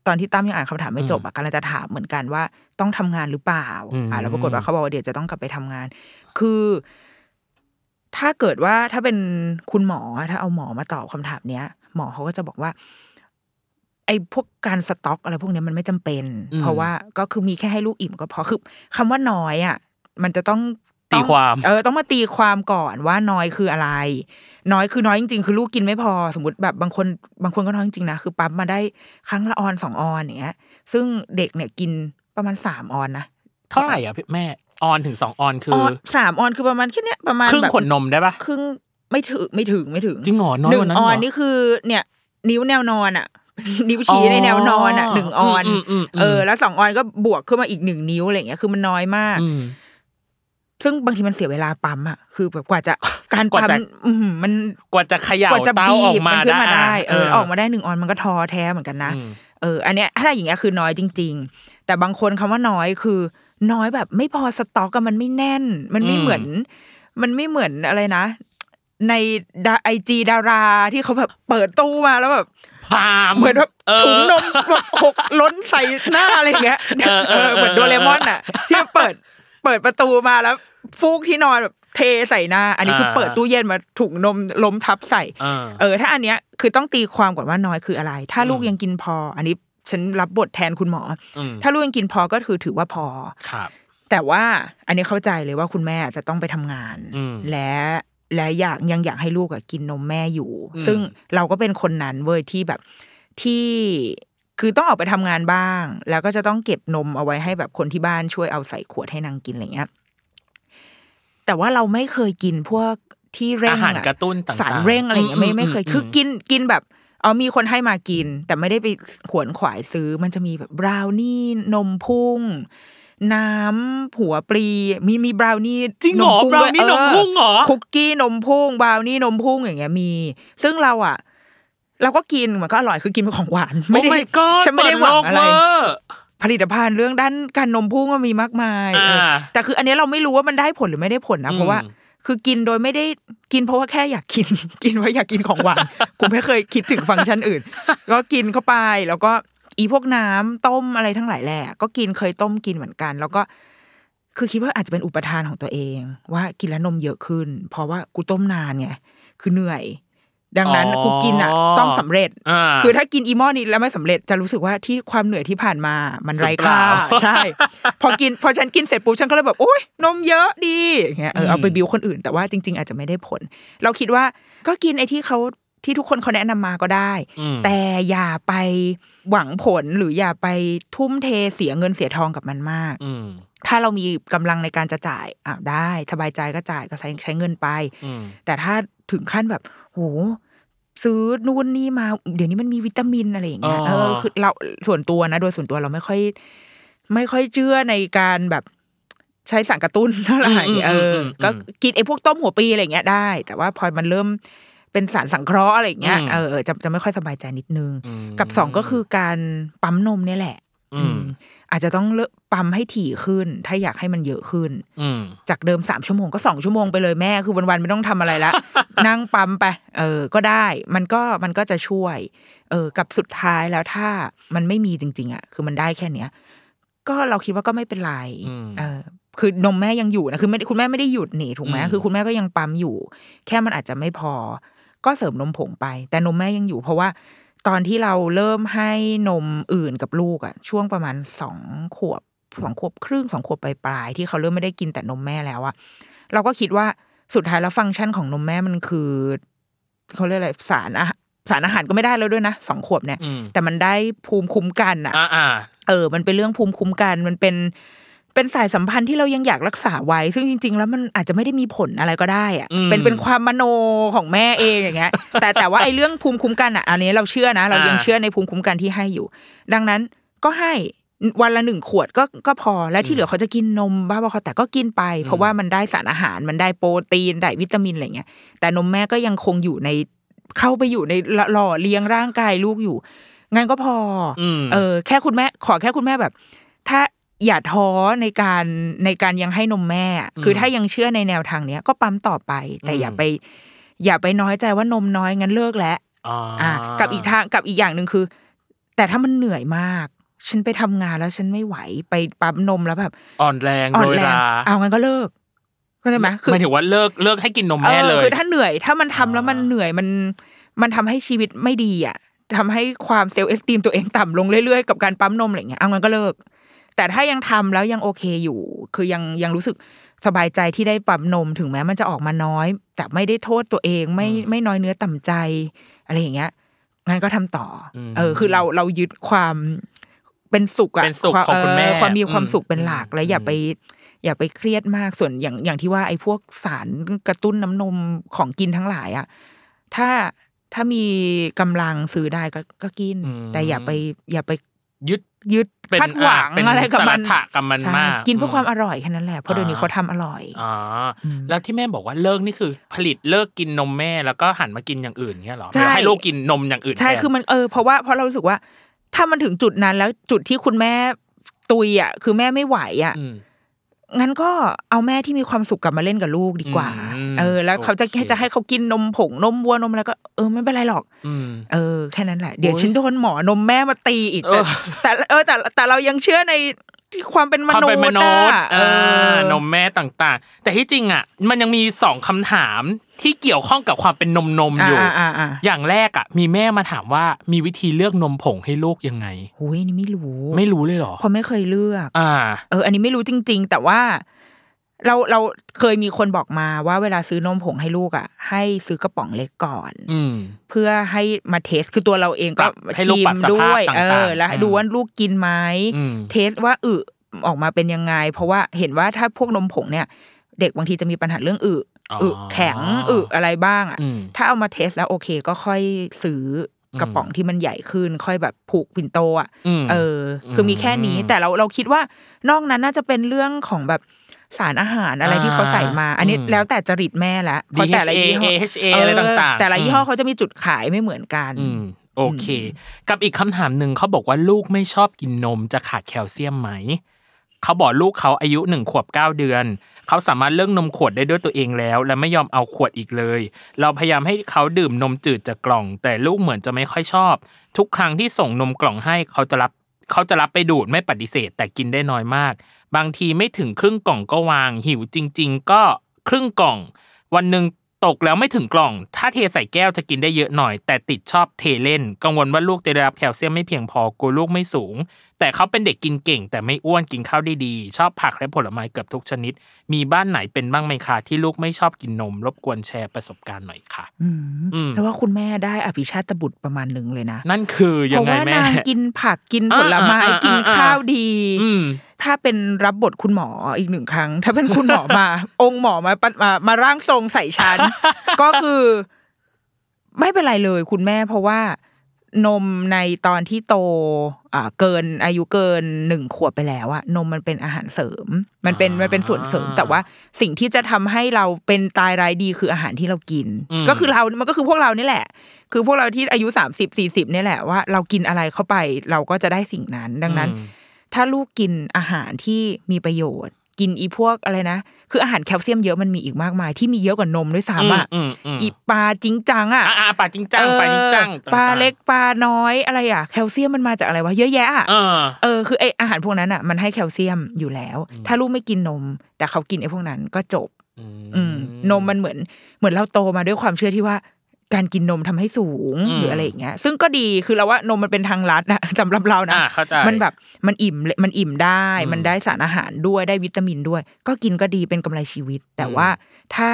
ตอนที่ตั้มยังอ่านคำถามไม่จบอะกำลังจะถามเหมือนกันว่าต้องทำงานหรือเปล่าอืมอ่าแล้วปรากฏว่าเขาบอกว่าเดี๋ยวจะต้องกลับไปทำงาน คือ ถ้าเกิดว่าถ้าเป็นคุณหมอถ้าเอาหมอมาตอบคำถามเนี้ย หมอเขาก็จะบอกว่า ไอ้พวกการสต็อก อะไรพวกเนี้ยมันไม่จำเป็นอืมเพราะว่าก็คือมีแค่ให้ลูกอิ่มก็พอคือคำว่าน้อยอะ มันจะต้องตีความเออต้องมาตีความก่อนว่าน้อยคืออะไร น้อยคือน้อยจริง ๆ คือลูกกินไม่พอ สมมติแบบบางคนบางคนก็น้อยจริงๆนะคือปั๊มมาได้ครั้งละออนสองออนอย่างเงี้ย ซึ่งเด็กเนี่ยกินประมาณสามออนนะเท่าไหร่อะพี่แม่ ออนถึงสองออนคือออนสามออนคือประมาณแค่เนี้ยประมาณครึ่งแบบขวดนมได้ปะครึ่งไม่ถึงไม่ถึงไม่ถึงจริงเหรอน้อยหนึ่กงว่านั้นอเหรออนนี่คือเนี่ยนิ้วแนวนอนอะ นิ้วชี้ในแนวนอนอะหนึ่งออนอืมอืมอืมเออ แล้วสองออนก็บวกขึ้นมาอีกหนึ่งนิ้วอะไรอย่างเงี้ยคือมันน้อยมากอืมซึ่งบางทีมันเสียเวลาปั๊มอะคือแบบกว่าจะการกว่าปั๊มจะอืมมันกว่าจะเขย่ากว่าจะเต้าบีออบกมามันขึ้นมาได้เออเออกมาได้หนึ่งออนมันก็ท้อแท้เหมือนกันนะอืมเออ อันเนี้ยถ้าอย่างเงี้ยคือน้อยจริง ๆ แต่บางคนคำว่าน้อยคือ น้อยแบบไม่พอสต็อกกันมันไม่แน่น มันไม่อืมเหมือน มันไม่เหมือนอะไรนะ ในไอจีดาราที่เขาแบบเปิดตู้มาแล้วแบบพามเหมือนแบบเออถุงนมแบบหกล้นใส่หน้าอะไรอย่างเงี้ยเออเอเอออเหมือนโดเรมอนอะ ที่เปิดเปิดประตูมาแล้วฟูกที่นอนแบบเทใส่หน้า อันนี้คือเปิดตู้เย็นมาถุงนมล้มทับใส่ เออเออถ้าอันเนี้ยคือต้องตีความก่อนว่าน้อยคืออะไร ถ้าอืมลูกยังกินพอ อันนี้ ฉันรับบทแทนคุณหมออมถ้าลูกยังกินพอก็คือถือว่าพอครับ แต่ว่าอันนี้เข้าใจเลยว่าคุณแม่จะต้องไปทำงานอืมและและอยากยังอยากให้ลูกอะกินนมแม่อยู่อืมซึ่งเราก็เป็นคนนั้นเว้ยที่แบบที่คือต้องออกไปทำงานบ้าง แล้วก็จะต้องเก็บนมเอาไว้ให้แบบคนที่บ้านช่วยเอาใส่ขวดให้นางกินอะไรเงี้ยแต่ว่าเราไม่เคยกินพวกที่เร่งอาหารอะกระตุ้นต่างๆสารเร่งอะไรเงี้ยไม่อืมไม่เคยอืมคือกินกินแบบ เอามีคนให้มากิน แต่ไม่ได้ไปขวนขวายซื้อ มันจะมีแบบบราวนี่นมพุ่ง น้ำหัวปลีมีมีบราวนี่จริงเหรอพุ่บราวด้วยนี่นมเออพุ่งเหรอคุกกี้นมพุ่งบราวนี่นมพุ่งอย่างเงี้ยมี ซึ่งเราอะ เราก็กินมันก็อร่อยคือกินเป็นของหวาน ไม่ได้ Oh my god ฉันไม่ได้หวังอะไรเปิดโลกเวอร์ผลิตภัณฑ์เรื่องด้านการนมพุ่งมันมีมากมายเอออ่าแต่คืออันเนี้ยเราไม่รู้ว่ามันได้ผลหรือไม่ได้ผลนะอืมเพราะว่า คือกินโดยไม่ได้กินเพราะว่าแค่อยากกิน กินเพราะอยากกินของหวานกูไม่เคยคิดถึงฟังก์ชันอื่น ก็กินเข้าไปแล้วก็อีพวกน้ำต้มอะไรทั้งหลายแหละก็กินเคยต้มกินเหมือนกัน แล้วก็ คือคิดว่าอาจจะเป็นอุปทานของตัวเอง ว่ากินแล้วนมเยอะขึ้น เพราะว่ากูต้มนานไงคือเหนื่อย ดังนั้นอ๋อกูกินอะต้องสำเร็จอ่าคือถ้ากินอีหมอนี้แล้วไม่สำเร็จจะรู้สึกว่าที่ความเหนื่อยที่ผ่านมามันไร้ค่าสูญเปล่าใช่ พอกินพอฉันกินเสร็จปุ๊บฉันก็เลยแบบโอ๊ยนมเยอะดีอย่างเงี้ยเออเอาไปบิวคนอื่นแต่ว่าจริง ๆ อาจจะไม่ได้ผล เราคิดว่าก็กินไอ้ที่เขาที่ทุกคนเขาแนะนำมาก็ได้อืมแต่อย่าไปหวังผลหรืออย่าไปทุ่มเทเสียเงินเสียทองกับมันมากอืมถ้าเรามีกำลังในการจะจ่ายอะได้ สบายใจก็จ่ายก็ใช้ใช้เงินไปอืมแต่ถ้าถึงขั้นแบบโห ซื้อนู่นนี่มาเดี๋ยวนี้มันมีวิตามินอะไรอย่างเงี้ยอ๋อเออคือเราส่วนตัวนะ โดยส่วนตัวเราไม่ค่อย ไม่ค่อยเชื่อในการแบบใช้สารกระตุ้นเท่าไหร่เอออก็กินไอ้พวกต้มหัวปลีอะไรอย่างเงี้ยได้ แต่ว่าพอมันเริ่มเป็นสารสังเคราะห์อะไรอย่างเงี้ยเออจะจะไม่ค่อยสบายใจนิดนึงอืมกับสองก็คือการปั๊มนมเนี่ยแหละ อืม อาจจะต้องเลิกปั๊มให้ถี่ขึ้น ถ้าอยากให้มันเยอะขึ้น อืมจากเดิมสามชั่วโมงก็สองชั่วโมงไปเลยแม่คือวันๆไม่ต้องทำอะไรละนั่งปั๊มไป เออ ก็ได้มันก็มันก็จะช่วย เออ กับสุดท้ายแล้วถ้ามันไม่มีจริง ๆ อะ คือมันได้แค่เนี้ยก็เราคิดว่าก็ไม่เป็นไรอืมเออคือนมแม่ยังอยู่นะคือไม่คุณแม่ไม่ได้หยุดหนีถูกไหมอืมคือคุณแม่ก็ยังปั๊มอยู่ แค่มันอาจจะไม่พอ ก็เสริมนมผงไป แต่นมแม่ยังอยู่เพราะว่า ตอนที่เราเริ่มให้นมอื่นกับลูกอะช่วงประมาณสองขวบสองขวบครึ่งสองขวบปลายๆที่เขาเริ่มไม่ได้กินแต่นมแม่แล้วอะเราก็คิดว่าสุดท้ายแล้วฟังก์ชันของนมแม่มันคือเขาเรียกอะไรสารอาหารสารอาหารก็ไม่ได้แล้วด้วยนะสองขวบเนี่ยอืมแต่มันได้ภูมิคุ้มกันอะอ่าอ่าเออ มันเป็นเรื่องภูมิคุ้มกันมันเป็น เป็นสายสัมพันธ์ที่เรายังอยากรักษาไว้ ซึ่งจริง ๆ แล้วมันอาจจะไม่ได้มีผลอะไรก็ได้อะอืมเป็นเป็นความมโนของแม่เองอย่างเงี้ย แต่แต่ว่าไอ้เรื่องภูมิคุ้มกันอะ อันนี้เราเชื่อนะ เรายังอ่าเชื่อในภูมิคุ้มกันที่ให้อยู่ ดังนั้นก็ให้วันละหนึ่งขวดก็ก็พอและที่เหลือเขาจะกินนมบ้าบอคอแต่ก็กินไป เพราะว่ามันได้สารอาหารมันได้โปรตีนได้วิตามินอะไรเงี้ยแต่นมแม่ก็ยังคงอยู่ในเข้าไปอยู่ในหล่อเลี้ยงร่างกายลูกอยู่งั้นก็พออมเออ แค่คุณแม่ ขอแค่คุณแม่แบบ ถ้า อย่าท้อในการในการยังให้นมแม่อะคือถ้ายังเชื่อในแนวทางเนี้ยก็ปั๊มต่อไป แต่อืมอย่าไป อย่าไปน้อยใจว่านมน้อยงั้นเลิกแล้วอ๋อออ่า กับอีกทางกับอีกอย่างหนึ่งคือ แต่ถ้ามันเหนื่อยมาก ฉันไปทำงานแล้วฉันไม่ไหวไปปั๊มนมแล้วแบบ อ่อนแรงอ่อโดนยแรงลาเอางั้นก็เลิกเข้าใจไหมคือหมายถึงว่าเลิกเลิกให้กินนมเอแม่อเลยคือถ้าเหนื่อยถ้ามันทำแล้วมันอ่าเหนื่อยมัน มันทำให้ชีวิตไม่ดีอะทำให้ความเซลล์เอสติมตัวเองต่ำลงเรื่อยๆ กับการปั๊มนมอะไรเงี้ยเอางั้นก็เลิก แต่ถ้ายังทำแล้วยังโอเคอยู่ คือยังยังรู้สึกสบายใจที่ได้ปั๊มนมถึงแม้มันจะออกมาน้อย แต่ไม่ได้โทษตัวเองไม่ไม่น้อยเนื้อต่ำใจ อะไรอย่างเงี้ยงั้นก็ทำต่ออมเออ คือเราเรายึดความเป็นสุขอะเป็นสุขวามของคุณแม่เความมีความอืมสุขเป็นหลักแล้วอย่าอืมไป อย่าไปเครียดมากส่วนอย่างอย่างที่ว่าไอ้พวกสารกระตุ้นน้ำนมของกินทั้งหลายอะถ้าถ้ามีกำลังซื้อได้ก็ก็กิน แต่อย่าไปอย่าไปยึด ยึดเป็นคาดหวังอะเป็นอะไรกับมันสมรรถะกับมันใช่มากกินเพื่ออืมความอร่อยแค่นั้นแหละเพราะเดี๋ยวนี้อ่าเขาทำอร่อยอ๋ออมแล้วที่แม่บอกว่าเลิกนี่คือ ผลิตเลิกกินนมแม่แล้วก็หันมากินอย่างอื่นเงี้ยเหรอใช่หรือให้ลูกกินนมอย่างอื่นใช่แทนคือมันเออเพราะว่าเพราะเรารู้สึกว่า ถ้ามันถึงจุดนั้นแล้วจุดที่คุณแม่ตุยอะคือแม่ไม่ไหวอะอืม งั้นก็เอาแม่ที่มีความสุขกลับมาเล่นกับลูกดีกว่าอืมเออ แล้วเขาจะโอเคจะให้เขากินนมผงนมวัวนมอะไรก็เออไม่เป็นไรหรอกอืมเออแค่นั้นแหละเดี๋ยวโอ้ยฉันโดนหมอนมแม่มาตีอีกเอแต่อแต่เออแต่แต่เรายังเชื่อในที่ความเป็นมความนุษเป็นย์มนุษย์อะเออ่าอนมแม่ต่างๆ แต่ที่จริงอะ มันยังมีสองคำถาม ที่เกี่ยวข้องกับความเป็นนมนมๆอยู่อ่าอ่าอ่าอย่างแรกอะ มีแม่มาถามว่ามีวิธีเลือกนมผงให้ลูกยังไงโอ้ยอันนี่ไม่รู้ ไม่รู้เลยเหรอเพราะไม่เคยเลือก อ่า เออ อันนี้ไม่รู้จริง ๆ แต่ว่า เราเราเคยมีคนบอกมาว่าเวลาซื้อนมผงให้ลูกอะ ให้ซื้อกระป๋องเล็กก่อน อืมเพื่อให้มาเทสคือตัวเราเองก็ปรับให้ลูกชิปรัมบสภาพด้วยต่างๆเออ แล้วอืมดูว่าลูกกินไหมอืมเทสว่าอึออกมาเป็นยังไง เพราะว่าเห็นว่าถ้าพวกนมผงเนี่ย เด็กบางทีจะมีปัญหาเรื่องอึ อ๋ออึแข็งอึอะไรบ้างอะอืมถ้าเอามาเทสแล้วโอเค ก็ค่อยซื้อกระป๋องที่มันใหญ่ขึ้น ค่อยแบบผูกปิ่นโตอะอืมเออ คือมีแค่นี้อืมแต่เราเราคิดว่านอกนั้นน่าจะเป็นเรื่องของแบบสารอาหารอะไรที่เขาใส่มา อันนี้อืมแล้วแต่จริตแม่ละเพราะแต่ละ DHA ยี่ห้อ AHA อะไรต่างๆ แต่ละอืมยี่ห้อเขาจะมีจุดขายไม่เหมือนกันอืมโอเค กับอีกคำถามหนึ่งเขาบอกว่าลูกไม่ชอบกินนมจะขาดแคลเซียมไหม เขาบอกลูกเขาอายุหนึ่งขวบเก้าเดือน เขาสามารถเลิกนมขวดได้ด้วยตัวเองแล้ว และไม่ยอมเอาขวดอีกเลย เราพยายามให้เขาดื่มนมจืดจากกล่อง แต่ลูกเหมือนจะไม่ค่อยชอบ ทุกครั้งที่ส่งนมกล่องให้เขาจะรับเขาจะรับไปดูดไม่ปฏิเสธ แต่กินได้น้อยมาก บางทีไม่ถึงครึ่งกล่องก็วาง หิวจริง ๆ ก็ครึ่งกล่อง วันหนึ่งตกแล้วไม่ถึงกล่อง ถ้าเทใส่แก้วจะกินได้เยอะหน่อย แต่ติดชอบเทเล่น กังวลว่าลูกจะได้รับแคลเซียมไม่เพียงพอกลัวลูกไม่สูง แต่เขาเป็นเด็กกินเก่ง แต่ไม่อ้วนกินข้าวได้ดีชอบผักและผลไม้เกือบทุกชนิด มีบ้านไหนเป็นบ้างไหมคะที่ลูกไม่ชอบกินนม รบกวนแชร์ประสบการณ์หน่อยค่ะอืมอืมแล้วว่าคุณแม่ได้อภิชาตบุตรประมาณหนึ่งเลยนะ นั่นคือเพยังราะไงว่าแม่นางกินผักกินอ่าผลไม้อ่าอ่ากินอ่าข้าวดีอืมถ้าเป็นรับบทคุณหมออีกหนึ่งครั้ง ถ้าเป็นคุณหมอมา องค์หมอมาปะมามาร่างทรงใส่ฉันก็คือ ไม่เป็นไรเลยคุณแม่เพราะว่า นมในตอนที่โตอ่าเกินอายุเกินหนึ่งขวบไปแล้วอะนมมันเป็นอาหารเสริม มันเป็นอ่ามัมันเป็นส่วนเสริม แต่ว่าสิ่งที่จะทำให้เราเป็นตายรายดีคืออาหารที่เรากินอืมก็คือเรามันก็คือพวกเรานี่แหละ คือพวกเราที่อายุสามสิบสี่สิบนี่ยแหละว่าเรากินอะไรเข้าไปเราก็จะได้สิ่งนั้น ดังนั้นอืมถ้าลูกกินอาหารที่มีประโยชน์ กินอีพวกอะไรนะ คืออาหารแคลเซียมเยอะมันมีอีกมากมาย ที่มีเยอะกว่านมด้วยซ้ำอะอืมอืมอีปลาจริงจังอะอ่าอ่าปลาจริงจังปลาจริงจังเออปลาเล็กปลาน้อยอะไรอะแคลเซียมมันมาจากอะไรวะเยอะแยะอะเออเออคือไออาหารพวกนั้นอะมันให้แคลเซียมอยู่แล้ว ถ้าลูกไม่กินนม แต่เขากินไอพวกนั้นก็จบอืมนมมันเหมือนเหมือนเราโตมาด้วยความเชื่อที่ว่า การกินนมทำให้สูงอืมหรืออะไรอย่างเงี้ย ซึ่งก็ดีคือเราว่านมมันเป็นทางลัดนะสำหรับเรานะอ่าเข้าใจมันแบบมันอิ่มเลยมันอิ่มได้อืมมันได้สารอาหารด้วยได้วิตามินด้วย ก็กินก็ดีเป็นกำไรชีวิต แต่อืมว่าถ้า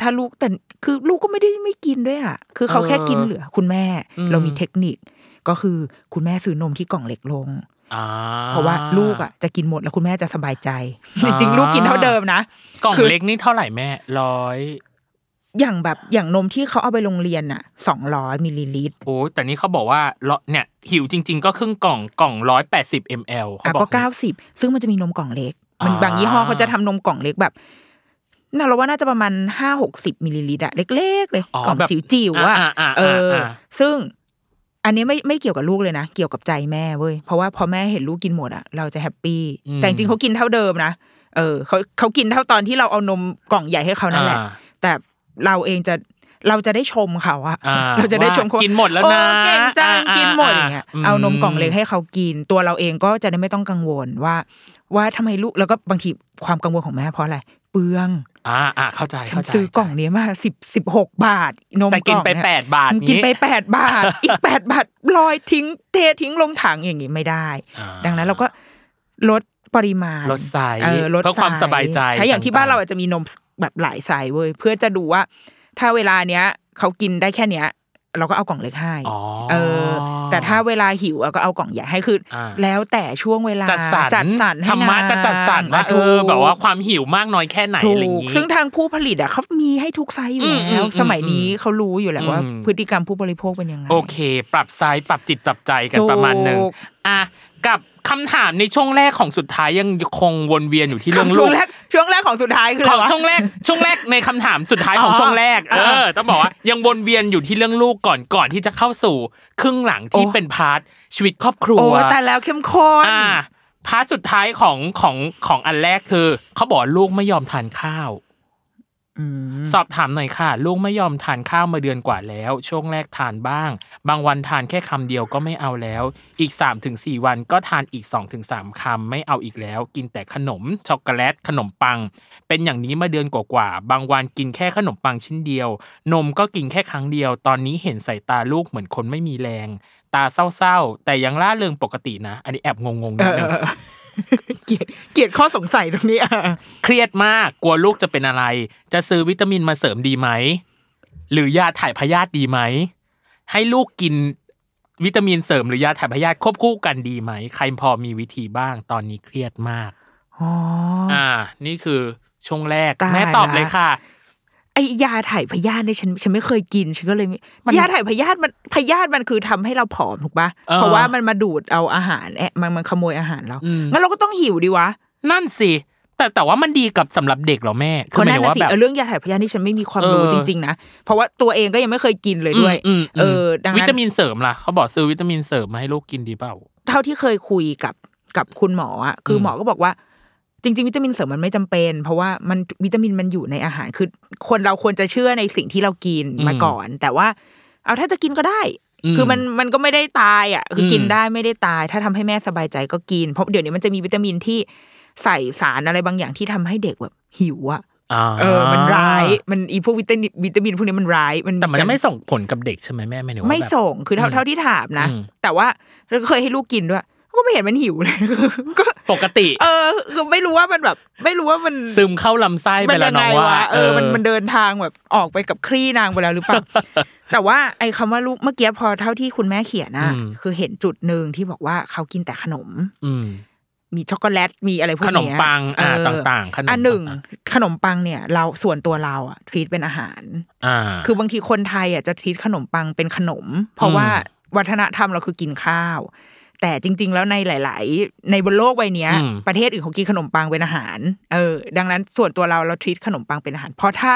ถ้าลูกแต่คือลูกก็ไม่ได้ไม่กินด้วยอะคือเขาเออแค่กินเหลือ คุณแม่อืมเรามีเทคนิค ก็คือคุณแม่ซื้อนมที่กล่องเล็กลงอ่าเพราะว่าลูกอะจะกินหมดแล้วคุณแม่จะสบายใจอ่าจริงๆลูกกินเท่าเดิมนะกล่องคือเล็กนี่เท่าไหร่แม่ร้อย อย่างแบบอย่างนมที่เขาเอาไปโรงเรียนอะสองร้อยมิลลิลิตรโอ้แต่นี่เขาบอกว่าเลาะเนี่ยหิวจริง ๆ ก็ครึ่งกล่องกล่องร้อยแปดสิบมลเขาอะบอกก็เก้าสิบซึ่งมันจะมีนมกล่องเล็ก มันอ่าบางยี่ห้อเขาจะทำนมกล่องเล็กแบบน่าเราว่าน่าจะประมาณห้าหกสิบมิลลิลิตรอะเล็ก ๆ เลยอ๋อกล่องแบบจิ๋วๆอะอ่าอ่าเออออ่าซึ่งอันนี้ไม่ไม่เกี่ยวกับลูกเลยนะ เกี่ยวกับใจแม่เว้ยเพราะว่าพอแม่เห็นลูกกินหมดอะเราจะ happy อืมแต่จริงๆเขากินเท่าเดิมนะเออเขาเขากินเท่าตอนที่เราเอานมกล่องใหญ่ให้เขานั่นแหละอ่าแต่ เราเองจะเราจะได้ชมเขาอะอ่าเราจะได้ชมเขาว่ากินหมดแล้วนะโอ้เก่งจังอ่ากินหมดอ่าอย่างเงี้ยอืมเอานมกล่องเล็กให้เขากิน ตัวเราเองก็จะได้ไม่ต้องกังวลว่า ว่าทำไมลูกแล้วก็บางทีความกังวลของแม่เพราะอะไรเปลืองอ่าอ่าเข้าใจฉันเข้าใจซื้อกล่องเนี้ยมาสิบสิบหกบาท นมแต่กินไปล่องเยแปดบาทมึงกินนี้ไปแปดบาท อีกแปดบาทลอยทิ้งเททิ้งลงถังอย่างงี้ไม่ได้อ่าดังนั้นเราก็ลดปริมาณลดไซส์เออลดเพื่อความไซส์สบายใจ ใช่อย่างที่ต่างๆบ้านเราอาจจะมีนมแบบหลายไซส์เว้ยเพื่อจะดูว่า ถ้าเวลาเนี้ยเขากินได้แค่เนี้ย เราก็เอากล่องเล็กให้อ๋อเออ แต่ถ้าเวลาหิวเราก็เอากล่องใหญ่ให้คืออาแล้วแต่ช่วงเวลาจัดสรรจัดสรรให้ธรรมะนางจะจัดสรรว่าเอถูอกแบบว่าความหิวมากน้อยแค่ไหนถูอะไรอย่างกงี้ซึ่งทางผู้ผลิตอะเขามีให้ทุกไซส์อยู่อืมแล้วอืมสมัยนี้อืมเขารู้อยู่แล้วว่าอืมพฤติกรรมผู้บริโภคเป็นยังไงโอเค ปรับไซส์ปรับจิตปรับใจกันถูกประมาณหนึ่งอะกับ คำถามในช่วงแรกของสุดท้ายยังคงวนเวียนอยู่ที่เรื่องช่ลูวงกแรกช่วงแรกของสุดท้ายคือขอะองไรวะช่วงแรกช่วงแรกในคำถามสุดท้ายของอ๋อช่วงแรกเอเอออต้องบอกว่ายังวนเวียนอยู่ที่เรื่องลูกก่อนก่อนที่จะเข้าสู่ ครึ่งหลังที่โอ้เป็น part ชีวิตครอบครัวโอ้แต่แล้วเข้มข้นอ่า part สุดท้ายของของของอันแรกคือเขาบอกว่าลูกไม่ยอมทานข้าวอืม สอบถามหน่อยค่ะ ลูกไม่ยอมทานข้าวมาเดือนกว่าแล้ว ช่วงแรกทานบ้าง บางวันทานแค่คำเดียวก็ไม่เอาแล้ว อีก 3-4 วันก็ทานอีก 2-3คำไม่เอาอีกแล้ว กินแต่ขนมช็อกโกแลตขนมปัง เป็นอย่างนี้มาเดือนกว่าๆบางวันกินแค่ขนมปังชิ้นเดียว นมก็กินแค่ครั้งเดียว ตอนนี้เห็นสายตาลูกเหมือนคนไม่มีแรง ตาเศร้าๆ แต่ยังล่าเริงปกตินะ อันนี้แอบงงๆอนิดนึง เออเกลียดเกลียดข้อสงสัยตรงนี้อะเครียดมากกลัวลูกจะเป็นอะไร จะซื้อวิตามินมาเสริมดีไหมหรือยาถ่ายพยาธิดีไหมให้ลูกกินวิตามินเสริมหรือยาถ่ายพยาธิควบคู่กันดีไหม ใครพอมีวิธีบ้างตอนนี้เครียดมากอ๋ออ่า นี่คือช่วงแรกตายแม่ตอบละเลยค่ะ ไอยาถ่ายพยาธิเนี่ยฉันฉันไม่เคยกินฉันก็เลยไม่มันยาถ่ายพยาธิมันพยาธิมันคือทำให้เราผอมถูกปะเออเพราะว่ามันมาดูดเอาอาหารแอะมันมันขโมยอาหารเราอืมงั้นเราก็ต้องหิวดีวะ นั่นสิแต่แต่ว่ามันดีกับสำหรับเด็กเหรอแม่คนหมานั้ยนถึงนะว่าสิแบบเออเรื่องยาถ่ายพยาธินี่ฉันไม่มีความรู้เออจริงๆนะเพราะว่าตัวเองก็ยังไม่เคยกินเลยด้วยอืมมเออดังวินั้นตามินเสริมล่ะเขาบอกซื้อวิตามินเสริมมาให้ลูกกินดีเปล่า เท่าที่เคยคุยกับกับคุณหมออะคืออมหมอก็บอกว่า จริง ๆ วิตามินเสริมมันไม่จำเป็น เพราะว่ามันวิตามินมันอยู่ในอาหารคือ คนเราควรจะเชื่อในสิ่งที่เรากินมาก่อน แต่ว่า เอาถ้าจะกินก็ได้ คือมันมันก็ไม่ได้ตายอะ คืออมกินได้ไม่ได้ตาย ถ้าทำให้แม่สบายใจก็กิน เพราะเดี๋ยวนี้มันจะมีวิตามินที่ใส่สารอะไรบางอย่างที่ทำให้เด็กแบบหิวอะาเออ มันร้าย มันอีพวกวิตามินวิตามินพวกนี้มันร้าย มันแต่มันกาจะรไม่ส่งผลกับเด็กใช่ไหมแม่ไม่ถึงว่าไม่แบบส่ง คือเท่าอืมเท่าที่ถามนะอืมแต่ว่าเราก็เคยให้ลูกกินด้วย ก็ไม่เห็นมันหิวเลยก็ปกติ เออคือไม่รู้ว่ามันแบบ ไม่รู้ว่ามันซึมเข้าลำไส้ไปมันแล้ยัวน้ไงองว่าวะเออมันมันเดินทางแบบออกไปกับคลี่นางไปแล้วหรือเปล่าแต่ว่าไอ้คำว่าลูกเมื่อกี้พอเท่าที่คุณแม่เขียนนะอืมคือเห็นจุดหนึ่งที่บอกว่าเขากินแต่ขนม อืมมีช็อกโกแลตมีอะไรพวกขเนี้ยนมปังอ่าเต่างๆขนมอันหนึ่งต่างขนมปังเนี่ย เราส่วนตัวเราอะทรีตเป็นอาหาร อ่า คือบางทีคนไทยอะจะทรีตขนมปังเป็นขนม เพราะอืมว่าวัฒนธรรมเราคือกินข้าว แต่จริง ๆ แล้วในหลาย ๆ ในบนโลกใบเนี้ยอืมประเทศอื่นเขากินขนมปังเป็นอาหาร เออ ดังนั้นส่วนตัวเราเราทรีตขนมปังเป็นอาหาร เพราะถ้า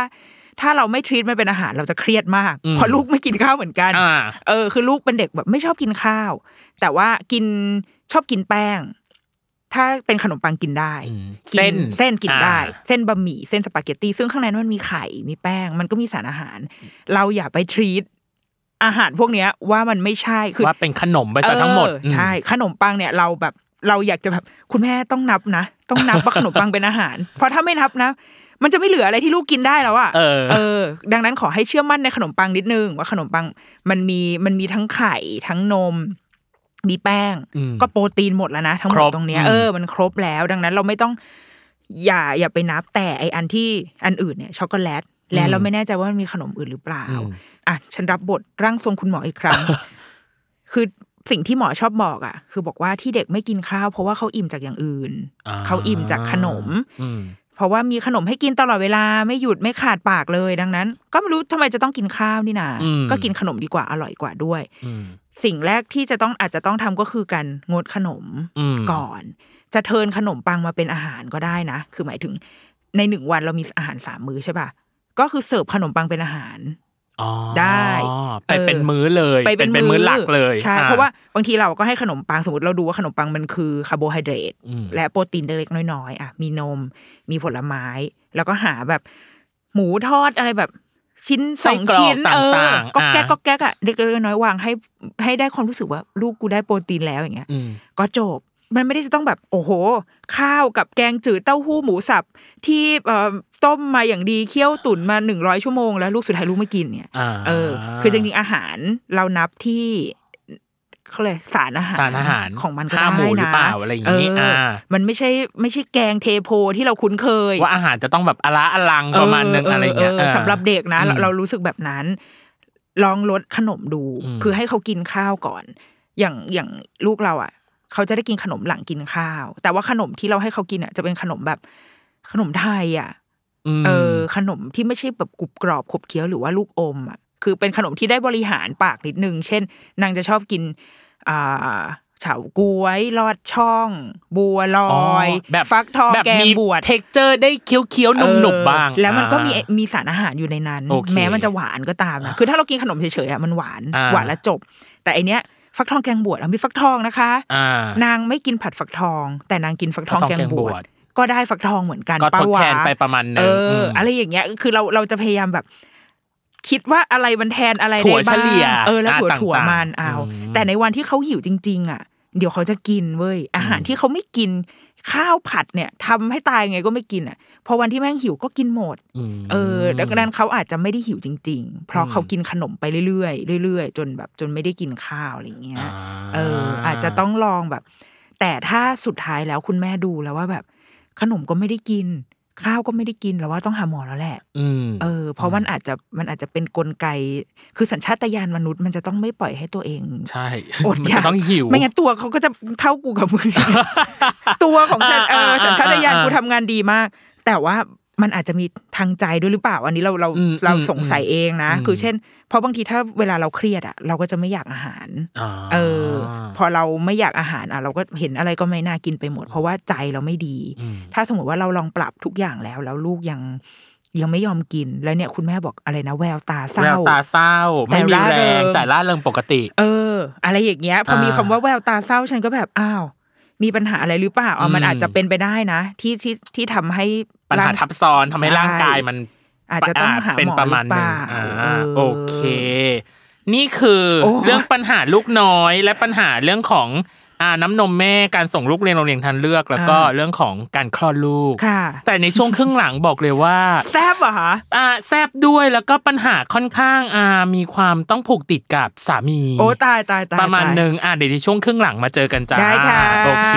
ถ้าเราไม่ทรีตมันเป็นอาหารเราจะเครียดมากเพราะลูกไม่กินข้าวเหมือนกันอ่าเออคือลูกเป็นเด็กแบบไม่ชอบกินข้าว แต่ว่ากินชอบกินแป้ง ถ้าเป็นขนมปังกินได้อืมกิเส้นเส้นกินได้อ่าเส้นบะหมี่เส้นสปาเกตตี้ซึ่งข้างในนั้นมันมีไข่มีแป้ง มันก็มีสารอาหาร เราอย่าไปทรีต อาหารพวกเนี้ยว่ามันไม่ใช่คือว่าเป็นขนมไปซะทั้งหมดเออใช่ขนมปังเนี่ยเราแบบเราอยากจะแบบคุณแม่ต้องนับนะ ต้องนับว่าขนมปังเป็นอาหาร เพราะถ้าไม่นับนะมันจะไม่เหลืออะไรที่ลูกกินได้แล้วอะเออเออ ดังนั้นขอให้เชื่อมั่นในขนมปังนิดนึง ว่าขนมปังมันมีมันมีทั้งไข่ทั้งนม มีแป้งอืมก็โปรตีนหมดแล้วนะทั้งหมครดบตรงเนี้ยอืมเออมันครบแล้ว ดังนั้นเราไม่ต้อง อย่าอย่าไปนับแต่ไออันที่อันอื่นเนี่ยช็อกโกแลต และเราไม่แน่ใจว่ามันมีขนมอื่นหรือเปล่าอืมอะฉันรับบทร่างทรงคุณหมออีกครั้ง คือสิ่งที่หมอชอบบอกอะ คือบอกว่าที่เด็กไม่กินข้าว เพราะว่าเขาอิ่มจากอย่างอื่นอ่าเขาอิ่มจากขนมอืมเพราะว่ามีขนมให้กินตลอดเวลาไม่หยุดไม่ขาดปากเลยดังนั้น ก็ไม่รู้ทำไมจะต้องกินข้าวนี่นาอืมก็กินขนมดีกว่าอร่อยกว่าด้วยอืมสิ่งแรกที่จะต้องอาจจะต้องทำก็คือการงดขนมอืมก่อน จะเทิร์นขนมปังมาเป็นอาหารก็ได้นะ คือหมายถึงในหนึ่งวันเรามีอาหารสามมื้อใช่ป่ะ ก็คือเสิร์ฟขนมปังเป็นอาหารอ๋อได้ไปเป็นเออมื้อเลยไปเป็นเป็นมื้อหลักเลยใช่อ่เพราะว่าบางทีเราก็ให้ขนมปังสมมติเราดูว่าขนมปังมันคือคาร์โบไฮเดรตอืมและโปรตีนเล็กๆน้อยๆอะมีนม มีผลไม้ แล้วก็หาแบบหมูทอดอะไรแบบชิ้นไส้สองกรอกชิ้นเออต่างๆก็แก๊กอ่าก็แก๊กอะเด็กเล็กน้อยวางให้ให้ได้ความรู้สึกว่าลูกกูได้โปรตีนแล้วอย่างเงี้ยอืมก็จบ มันไม่ได้จะต้องแบบโอ้โห ข้าวกับแกงจืดเต้าหู้หมูสับที่เอ่อต้มมาอย่างดีเคี่ยวตุ๋นมาหนึ่งร้อยชั่วโมงแล้วลูกสุดท้ายลูกไม่กินเนี่ยอ่าเออ คือจริงๆอาหารเรานับที่เขาเลยสารอาหารสารอาหารของมันก็ห้าได้หมู่หรือนะเปล่าอะไรอย่างงี้เอ่ามันไม่ใช่ไม่ใช่แกงเทโพที่เราคุ้นเคย ว่าอาหารจะต้องแบบอละอลังประมาณนึงอะไรเงี้ยออสำหรับเด็กนะอืมเราเรารู้สึกแบบนั้น ลองลดขนมดูอืมคือให้เขากินข้าวก่อน อย่างอย่างลูกเราอะ เขาจะได้กินขนมหลังกินข้าว แต่ว่าขนมที่เราให้เขากินอะจะเป็นขนมแบบขนมไทยอะมเออ ขนมที่ไม่ใช่แบบกรุบกรอบขบเคี้ยวหรือว่าลูกอมอะคือเป็นขนมที่ได้บริหารปากนิดนึง เช่น นางจะชอบกินอ่าเฉาก๊วยลอดช่อง บัวลอยแบบฟักทองแบบแกงบวด texture ได้เคี้ยวเคี้ยวๆนุ่มหนุบบ้างเออแล้วมันก็มีอ่ามีสารอาหารอยู่ในนั้นโอเคแม้มันจะหวานก็ตามนะคือถ้าเรากินขนมเฉยๆอะมันหวานอ่าหวานแล้วจบ แต่อันเนี้ย ฟักทองแกงบวดอะมีฟักทองนะคะอ่านางไม่กินผัดฟักทอง แต่นางกินฟักทองฟักทองแกงแกงบบววชชก็ได้ฟักทองเหมือนกันก็ทดปะวะแทนไปประมาณนึงเอออมอะไรอย่างเงี้ยคือเราเราจะพยายามแบบ คิดว่าอะไรมันแทนอะไรถั่ได้วบ้างเฉลี่ยเออแล้วอ่าถั่วต่างๆถั่วมันเอาอืมแต่ในวันที่เขาหิวจริง ๆ อะ เดี๋ยวเขาจะกินเว้ยอาหารที่เขาไม่กิน ข้าวผัดเนี่ยทำให้ตายไงก็ไม่กินอะพอวันที่แม่งหิวก็กินหมดอืมเออดังนั้นเขาอาจจะไม่ได้หิวจริง ๆ เพราะอืมเขากินขนมไปเรื่อยๆเรื่อยๆ จนแบบจนไม่ได้กินข้าวอะไรอย่างเงี้ยอ่าเออ อาจจะต้องลองแบบ แต่ถ้าสุดท้ายแล้วคุณแม่ดูแล้วว่าแบบขนมก็ไม่ได้กิน ข้าวก็ไม่ได้กินแล้วว่าต้องหาหมอแล้วแหละอืมเออ เพราะมันอาจจะมันอาจจะเป็นกลไก คือสัญชาตญาณมนุษย์มันจะต้องไม่ปล่อยให้ตัวเอง ใช่อดมันอยากจะต้องหิว ไม่งั้นตัวเขาก็จะเท่ากูกับมึงตัวของฉันเอออ่าสัญชาตญาณอ่ากูทำงานดีมาก แต่ว่า มันอาจจะมีทางใจด้วยหรือเปล่า อันนี้เราเราอืมเราอืมสงสัยเองนะอืมคือเช่น เพราะบางทีถ้าเวลาเราเครียดอะ เราก็จะไม่อยากอาหารอ่าเออ พอเราไม่อยากอาหารอะ เราก็เห็นอะไรก็ไม่น่ากินไปหมด เพราะว่าใจเราไม่ดีอืมถ้าสมมติว่าเราลองปรับทุกอย่างแล้ว แล้วลูกยังยังไม่ยอมกินแล้วเนี่ยคุณแม่บอกอะไรนะแววตาเศแวร้าวตาเศร้าแต่ไม่มีร่าแรเริงงแต่ล่าเริงปกติ เออ อะไรอย่างเงี้ยพอมีอ่าคำว่าแววตาเศร้าฉันก็แบบอ้าวมีปัญหาอะไรหรือเปล่าอะมันอืมอาจจะเป็นไปได้นะ ที่ที่ที่ทำให้ ปัญหาร่งทับซ้อนทำให้ใช่ร่างกายมันอาจจะต้องหาเป็นหมอประมาณหรือหเปนึ่งล่าอ่าเออโอเค นี่คือโอ้เรื่องปัญหาลูกน้อย และปัญหาเรื่องของอ่าน้ำนมแม่การส่งลูกเรียนโรงเรียนทันเลือกแล้วก็เรื่องของการคลอดลูกค่ะแต่ในช่วงครึ่งหลังบอกเลยว่าแซบเหรอคะอ่าแซบด้วยแล้วก็ปัญหาค่อนข้างอ่ามีความต้องผูกติดกับสามี โอ้ตายตายตายประมาณตยหนึ่งอะเดี๋ยวในช่วงครึ่งหลังมาเจอกันจ้าได้ค่ะโอเค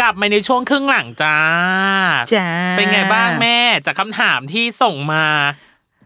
กลับมาในช่วงครึ่งหลังจ้า จ้าเป็นไงบ้างแม่ จากคำถามที่ส่งมา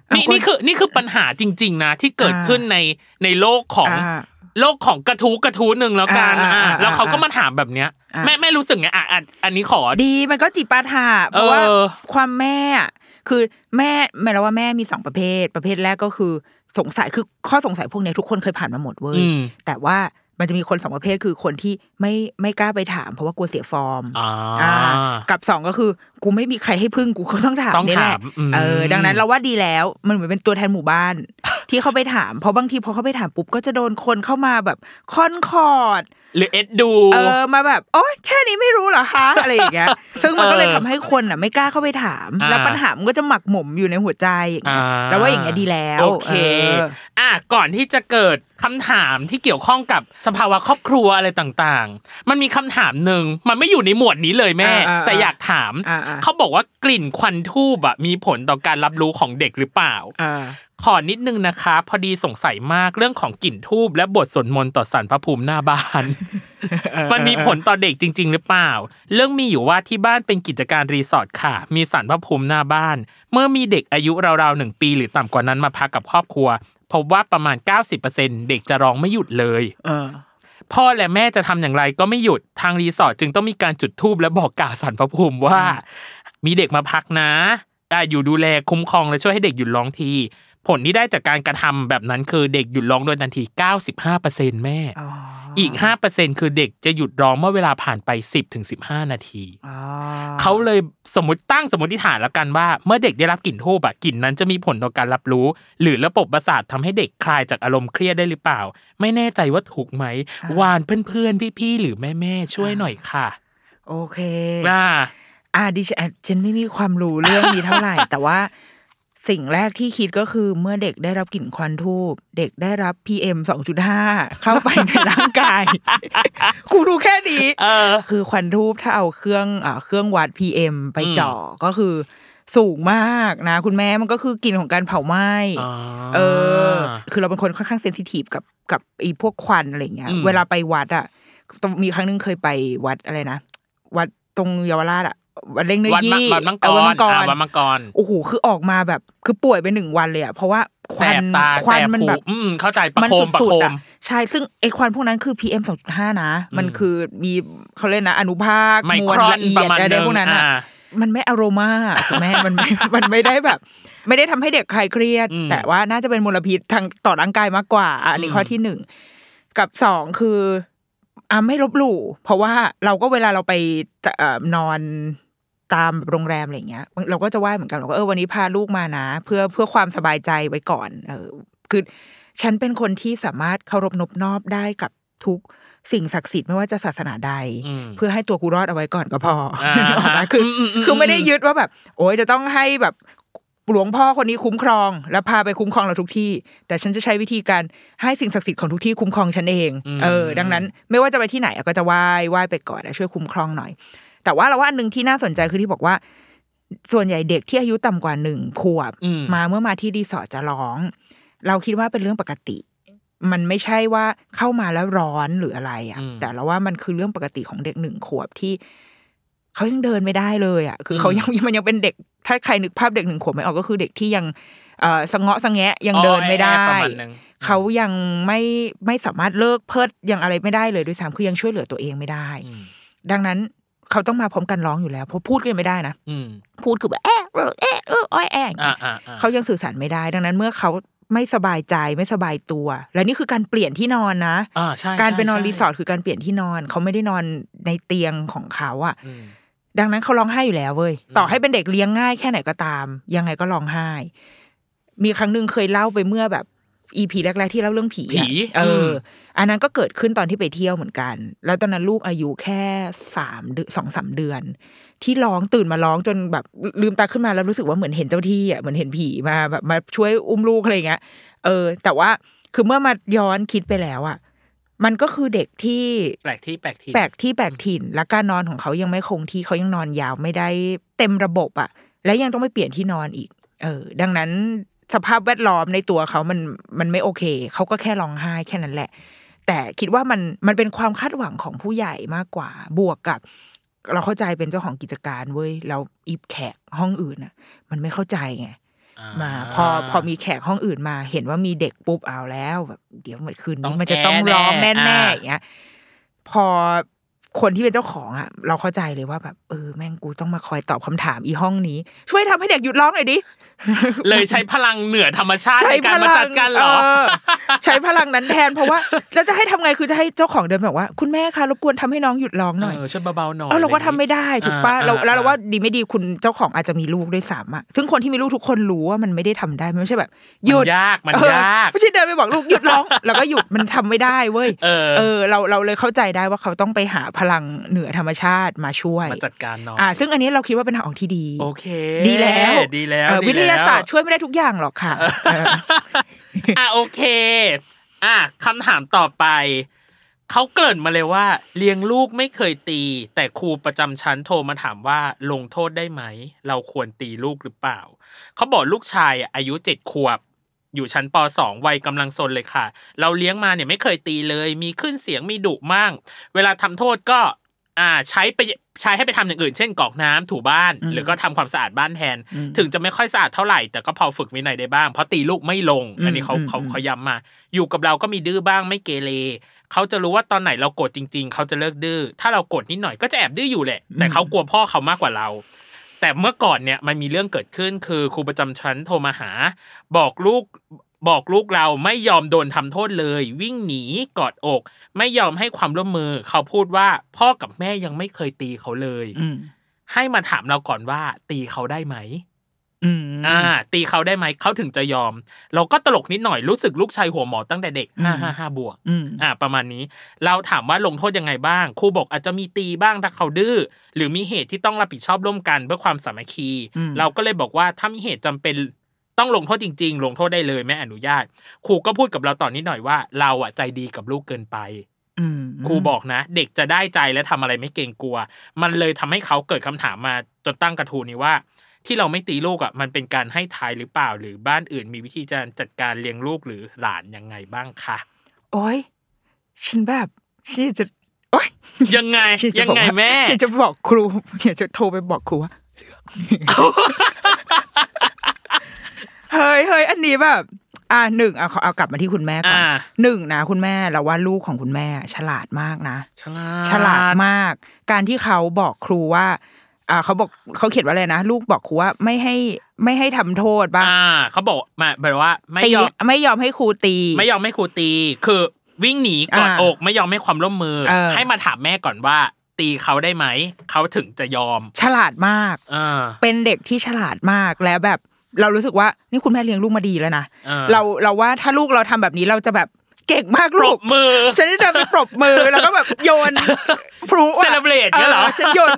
เอานี่คนนี่คือนี่คือปัญหาจริง ๆ นะ ที่เกิดอ่าขึ้นในในโลกของอ่าโลกของกระทู้กระทู้หนึ่งแล้วกันอ่าอ่าอ่าอ่าแล้วเขาก็มาถามแบบเนี้ยอ่าแม่แม่รู้สึกไงอะอะอันนี้ขอดีมันก็จิปาถะเพราะว่าเออความแม่อะ คือแม่แม่แล้วว่าแม่มีสองประเภท ประเภทแรกก็คือสงสัยคือข้อสงสัยพวกเนี้ยทุกคนเคยผ่านมาหมดเว้ยอืมแต่ว่ามันจะมีคนสองประเภทคือคนที่ไม่ไม่กล้าไปถาม เพราะว่ากลัวเสียฟอร์มอ่าอ่ากับสองก็คือ กูไม่มีใครให้พึ่งกูก็ต้องถามต้องนี่แหละถามอืมเออดังนั้นเราว่าดีแล้วมันเหมือนเป็นตัวแทนหมู่บ้าน ที่เขาไปถามเพราะบางทีพอเขาไปถามปุ๊บก็จะโดนคนเข้ามาแบบคอนคอร์ด หรือเอ็ดดูเออมาแบบโอ๊ยแค่นี้ไม่รู้เหรอคะอะไรอย่างเงี้ยซึ่งมันก็เลยเออทำให้คนอะไม่กล้าเข้าไปถามอ่าแล้วปัญหามันก็จะหมักหมมอยู่ในหัวใจอย่างเงี้ยแล้วว่าอย่างเงี้ยดีแล้วโอเคออะก่อนที่จะเกิดคำถามที่เกี่ยวข้องกับสภาวะครอบครัวอะไรต่างๆ มันมีคำถามหนึ่งมันไม่อยู่ในหมวดนี้เลยแม่อ่าๆๆแต่อยากถามอ่าๆเขาบอกว่ากลิ่นควันทูบอะมีผลต่อการรับรู้ของเด็กหรือเปล่าอ่าขอนิดนึงนะคะ พอดีสงสัยมากเรื่องของกลิ่นทูบและบทสวดมนต์ต่อสารพระภูมิหน้าบ้านมันมีผลต่อเด็กจริง ๆ หรือเปล่า เรื่องมีอยู่ว่าที่บ้านเป็นกิจการรีสอร์ทค่ะ มีสารพระภูมิหน้าบ้าน เมื่อมีเด็กอายุราวๆหนึ่งปี หรือต่ำกว่านั้นมาพักกับครอบครัว พบว่าประมาณ 90%เด็กจะร้องไม่หยุดเลยเออพ่อและแม่จะทำอย่างไรก็ไม่หยุดทางรีสอร์ทจึงต้องมีการจุดธูปและบอกกล่าวสารพระภูมิว่า มีเด็กมาพักนะอะอยู่ดูแลคุ้มครองและช่วยให้เด็กหยุดร้องที ผลที่ได้จากการกระทำแบบนั้นคือเด็กหยุดร้องโดยทันที 95%แม่อ๋ออีก 5%คือเด็กจะหยุดร้องเมื่อเวลาผ่านไป 10ถึง15 นาทีอ๋อเขาเลยสมมติตั้งสมมติฐานแล้วกันว่า เมื่อเด็กได้รับกลิ่นทูบอะกลิ่นนั้นจะมีผลต่อการรับรู้ หรือระบบประสาททำให้เด็กคลายจากอารมณ์เครียดได้หรือเปล่า ไม่แน่ใจว่าถูกไหม วานเพื่อนๆ พี่ๆ หรือแม่ๆ ช่วยหน่อยค่ะ โอเคอ่าอ่าดิฉันอะฉันไม่มีความรู้เรื่องนี้เท่าไหร่ แต่ว่า สิ่งแรกที่คิดก็คือเมื่อเด็กได้รับกลิ่นควันทูบเด็กได้รับ PM 2.5 เข้าไปในร่างกาย กูดูแค่นี้เออคือควันทูบถ้าเอาเครื่องอ่าเครื่องวัด PM ไปเจ่อก็คือสูงมากนะ คุณแม่มันก็คือกลิ่นของการเผาไหม้อ๋อเออ คือเราเป็นคนค่อนข้างเซนซิทีฟกับกับไอีพวกควันอะไรเงี้ยอืมเวลาไปวัดอะต้องมีครั้งหนึงเคยไปวัดอะไรนะวัดตรงเยาวราชอะ วัดเล่งเนื้อวัดมังยี่วัดมังกเออรวัดมังกรอ่าวัดมังกรโอ้โหคือออกมาแบบคือป่วยไปหนึ่งวันเลยอะเพราะว่าคแสวันบตาควันแสบมันหูแบบอืมเข้าใจประมันโคมประสุดโคๆมอะใช่ซึ่งไอควันพวกนั้นคือ PM 2.5นะ มันคือมีเขาเรียกนะอนุภาคไมมวลครอนละเอีปยระดมาณอะไรนึงพวกนั้นอะอ่ามันไม่อารมาคุณแม่มันไม่มันไม่ได้แบบ ไม่ได้ทำให้เด็กคลายเครียดอืมแต่ว่าน่าจะเป็นมลพิษทางต่อร่างกายมากกว่าอะอันนี้อืมข้อที่หนึ่งกับสองคืออะไม่ลบหลู่เพราะว่าเราก็เวลาเราไปเอ่อนอน ตามโรงแรมอะไรอย่างเงี้ย เราก็จะไหว้เหมือนกันเราก็เออวันนี้พาลูกมานะ เพื่อเพื่อความสบายใจไว้ก่อน เออ คือฉันเป็นคนที่สามารถเคารพนบนอบได้กับทุกสิ่งศักดิ์สิทธิ์ไม่ว่าจะศาสนาใดอืมเพื่อให้ตัวกูรอดเอาไว้ก่อนก็พออ่านึกออกไหมคืออมอืมอืมคือไม่ได้ยึดว่าแบบ โอ้ยจะต้องให้แบบหลวงพ่อคนนี้คุ้มครอง แล้วพาไปคุ้มครองเราทุกที่ แต่ฉันจะใช้วิธีการให้สิ่งศักดิ์สิทธิ์ของทุกที่คุ้มครองฉันเอง เออ ดังนั้น ไม่ว่าจะไปที่ไหนก็จะไหว้ไหว้ไปก่อนนะช่วยคุ้มครองหน่อย แต่ว่าเราว่าอันหนึ่งที่น่าสนใจคือที่บอกว่า ส่วนใหญ่เด็กที่อายุต่ำกว่าหนึ่งขวบอืมมาเมื่อมาที่รีสอร์ทจะร้อง เราคิดว่าเป็นเรื่องปกติ มันไม่ใช่ว่าเข้ามาแล้วร้อนหรืออะไรอะอืมแต่เราว่ามันคือเรื่องปกติของเด็กหนึ่งขวบที่เขายังเดินไม่ได้เลยอะ คืออมเขายังมันยังเป็นเด็ก ถ้าใครนึกภาพเด็กหนึ่งขวบไม่ออกก็คือเด็กที่ยังเอ่อสะเงาะสะแงะยังเดินไม่ได้อ๋อแอบประมาณนึงเขายังไม่ไม่สามารถเลิกเพิดยังอะไรไม่ได้เลยด้วยซ้ำคือยังช่วยเหลือตัวเองไม่ได้อืมดังนั้น เขาต้องมาพร้อมกันร้องอยู่แล้วเพราะพูดกันไม่ได้นะอืมพูดคือแบบแอะเออแอะเอออ้อยแอะอ่าอ่าอ่าเขายังสื่อสารไม่ได้ ดังนั้นเมื่อเขาไม่สบายใจไม่สบายตัว และนี่คือการเปลี่ยนที่นอนนะอ่าใช่การไปนอนใช่รีสอร์ทคือการเปลี่ยนที่นอน เขาไม่ได้นอนในเตียงของเขาอะอืมดังนั้นเขาร้องไห้อยู่แล้วเว้ยอืมต่อให้เป็นเด็กเลี้ยงง่ายแค่ไหนก็ตาม ยังไงก็ร้องไห้ มีครั้งหนึ่งเคยเล่าไปเมื่อแบบ อีพีแรก ๆ ที่เล่าเรื่องผีอะผีเอออมอันนั้นก็เกิดขึ้นตอนที่ไปเที่ยวเหมือนกัน แล้วตอนนั้นลูกอายุแค่สามเดือนสองสามเดือน ที่ร้องตื่นมาร้องจนแบบลืมตาขึ้นมาแล้วรู้สึกว่าเหมือนเห็นเจ้าที่อะเหมือนเห็นผีมาแบบมาช่วยอุ้มลูกอะไรอย่างเงี้ยเออ แต่ว่าคือเมื่อมาย้อนคิดไปแล้วอะมันก็คือเด็กที่แปลกที่แปลกที่แปลกที่แปลกถิ่น และการนอนของเขายังไม่คงที่เขายังนอนยาวไม่ได้เต็มระบบอะ และยังต้องไปเปลี่ยนที่นอนอีก เออ ดังนั้น สภาพแวดล้อมในตัวเขามันมันไม่โอเค เขาก็แค่ร้องไห้แค่นั้นแหละ แต่คิดว่ามันมันเป็นความคาดหวังของผู้ใหญ่มากกว่า บวกกับ เราเข้าใจเป็นเจ้าของกิจการเว้ยแล้วอีแขกห้องอื่นอะ มันไม่เข้าใจไงอ่มาพอพอมีแขกห้องอื่นมา เห็นว่ามีเด็กปุ๊บเอาแล้วแบบเดี๋ยวมันคืนต้อนี้งมันจะต้องแน่ร้องแน่แน่อ่าๆอย่างเงี้ยพอคนที่เป็นเจ้าของอะ เราเข้าใจเลยว่าแบบเออแม่งกูต้องมาคอยตอบคำถามอีห้องนี้ ช่วยทำให้เด็กหยุดร้องหน่อยดิ เลยใช้พลังเหนือธรรมชาติในการมาจัดการเหรอเออใช้พลังนั้นแทนเพราะว่าแล้วจะให้ทำไงคือจะให้เจ้าของเดินแบบว่า คุณแม่คะรบกวนทำให้น้องหยุดร้องหน่อยเออช่วยเบาๆหน่อยเออเราก็ทำไม่ได้ถูกปะอ่าเราอ่าแล้วเราว่าดีไม่ดีคุณเจ้าของอาจจะมีลูกด้วยซ้ำอะซึ่งคนที่มีลูกทุกคนรู้ว่ามันไม่ได้ทำได้มันไม่ใช่แบบหยุดมันยากมันเออยากไม่ใช่เดินไปบอกลูกหยุดร้อง แล้วก็หยุดมันทำไม่ได้เว้ยเออเออเราเราเลยเข้าใจได้ว่าเขาต้องไปหาพลังเหนือธรรมชาติมาช่วยมาจัดการหน่อยอ่าซึ่งอันนี้เราคิดว่าเป็นทางออกที่ดีโอเค ดีแล้วดีแล้วเออดีวิทยาศาสตร์แล้วช่วยไม่ได้ทุกอย่างหรอกค่ะเอออะโอเค อะคำถามต่อไปเขาเกริ่นมาเลยว่า เลี้ยงลูกไม่เคยตี แต่ครูประจำชั้นโทรมาถามว่าลงโทษได้ไหม เราควรตีลูกหรือเปล่า เขาบอกลูกชายอะอายุเจ็ดขวบ อยู่ชั้นป .2 วัยกำลังซนเลยค่ะ เราเลี้ยงมาเนี่ยไม่เคยตีเลย มีขึ้นเสียงมีดุมั่งเวลาทำโทษก็ อ่าใช้ไปใช้ให้ไปทำอย่างอื่น เช่นกรอกน้ำถูบ้าน หรือก็ทำความสะอาดบ้านแทน ถึงจะไม่ค่อยสะอาดเท่าไหร่ แต่ก็พอฝึกวินัยได้บ้าง เพราะตีลูกไม่ลง อันนี้เขาอืมเขาอืมเขาย้ำมา อยู่กับเราก็มีดื้อบ้างไม่เกเรเขาจะรู้ว่าตอนไหนเราโกรธจริง ๆ เขาจะเลิกดื้อ ถ้าเราโกรธนิดหน่อยก็จะแอบดื้ออยู่แหละ แต่เขากลัวพ่อเขามากกว่าเรา แต่เมื่อก่อนเนี่ยมันมีเรื่องเกิดขึ้นคือครูประจำชั้นโทรมาหา บอกลูก บอกลูกเราไม่ยอมโดนทำโทษเลย วิ่งหนีกอดอก ไม่ยอมให้ความร่วมมือ เขาพูดว่าพ่อกับแม่ยังไม่เคยตีเขาเลยอืมให้มาถามเราก่อนว่า ตีเขาได้ไหมอืมอ่า ตีเขาได้ไหมเขาถึงจะยอม เราก็ตลกนิดหน่อยรู้สึกลูกชายหัวหมอตั้งแต่เด็กห้าห้าห้าบวกอืมอ่า ประมาณนี้ เราถามว่าลงโทษยังไงบ้างครูบอกอาจจะมีตีบ้างถ้าเขาดื้อหรือมีเหตุที่ต้องรับผิดชอบร่วมกันเพื่อความสามัคคีอืมเราก็เลยบอกว่าถ้ามีเหตุจำเป็น ต้องลงโทษจริง ๆ ลงโทษได้เลยแม่อนุญาต ครูก็พูดกับเราต่อนนิดหน่อยว่า เราอะใจดีกับลูกเกินไปอืมครูบอกนะ เด็กจะได้ใจและทำอะไรไม่เกรงกลัว มันเลยทำให้เขาเกิดคำถามมาจนตั้งกระทู้นี้ว่า ที่เราไม่ตีลูกอะมันเป็นการให้ทายหรือเปล่า หรือบ้านอื่นมีวิธีการจัดการเลี้ยงลูกหรือหลานยังไงบ้างคะโอ้ยฉันแบบฉันจะโอ้ยยังไงฉันจะยังบอกไงว่าแม่ฉันจะบอกครูอยากจะโทรไปบอกครูว่า เฮ้ยเฮ้ยอันนี้แบบ อ่าหนึ่งเอาเอากลับมาที่คุณแม่ก่อนอ่าหนึ่งนะคุณแม่เราว่าลูกของคุณแม่ ฉลาดมากนะ ฉลาดฉลาดมาก การที่เขาบอกครูว่าอ่าเขาบอกเขาเขียนว่าอะไรนะลูกบอกครูว่าไม่ให้ไม่ให้ทำโทษบ้างอ่าเขาบอกมาแบบว่า ไม่ตียอมไม่ยอมให้ครูตี ไม่ยอมให้ครูตี คือวิ่งหนีกอดอ่าอกไม่ยอมให้ความร่วมมือเออให้มาถามแม่ก่อนว่า ตีเขาได้ไหมเขาถึงจะยอม ฉลาดมากอ่าเป็นเด็กที่ฉลาดมากแล้วแบบ เรารู้สึกว่านี่คุณแม่เลี้ยงลูกมาดีแล้วนะเออเราเราว่าถ้าลูกเราทำแบบนี้เราจะแบบเก่งมากปรลูกบมือฉันจะเดินไปปรบมือแล้วก็แบบโยนพลุอะ Celebrate เนี่ยเหรอฉันโยน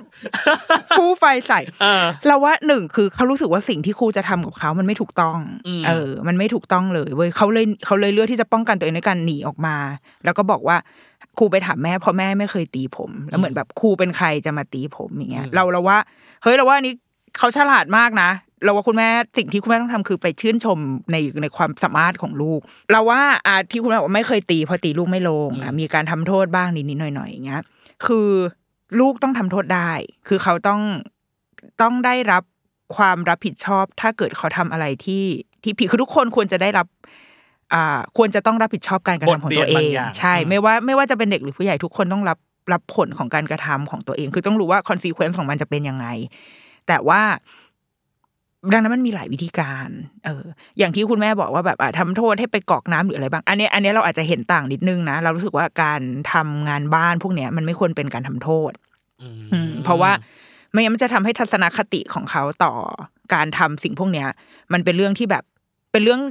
พลุไฟใส่เออเราว่าหนึ่งคือเขารู้สึกว่าสิ่งที่ครูจะทำกับเขามันไม่ถูกต้องอืมเออ มันไม่ถูกต้องเลยเว้ยเขาเลยเขาเลยเลือกที่จะป้องกันตัวเองในการหนีออกมา แล้วก็บอกว่าครูไปถามแม่เพราะแม่ไม่เคยตีผม แล้วเหมือนแบบครูเป็นใครจะมาตีผมอย่างเงี้ยเราเราว่า เฮ้ยเราว่าอันนี้เขาฉลาดมากนะ เราว่าคุณแม่สิ่งที่คุณแม่ต้องทำคือไปชื่นชมในในความสามารถของลูก เราว่าอ่าที่คุณแม่บอกว่าไม่เคยตีเพอตีลูกไม่ลงอะมีการทำโทษบ้างนิดๆหน่อยๆอย่างเงี้ยคือลูกต้องทำโทษได้ คือเขาต้องต้องได้รับความรับผิดชอบ ถ้าเกิดเขาทำอะไรที่ที่ผิดคือทุกคนควรจะได้รับอ่าควรจะต้องรับผิดชอบการกระทำของตัวเองบทเรียนบางอย่างใช่อืมไม่ว่าไม่ว่าจะเป็นเด็กหรือผู้ใหญ่ทุกคนต้องรับรับผลของการกระทำของตัวเอง คือต้องรู้ว่า consequence ของมันจะเป็นยังไง แต่ว่า ดังนั้นมันมีหลายวิธีการ เออ อย่างที่คุณแม่บอกว่าแบบอะทำโทษให้ไปกรอกน้ำหรืออะไรบ้าง อันเนี้ยอันเนี้ยเราอาจจะเห็นต่างนิดนึงนะ เรารู้สึกว่าการทำงานบ้านพวกเนี้ยมันไม่ควรเป็นการทำโทษอืมอืม เพราะว่าไม่งั้นมันจะทำให้ทัศนคติของเขาต่อการทำสิ่งพวกเนี้ย มันเป็นเรื่องที่แบบเป็นเรื่อง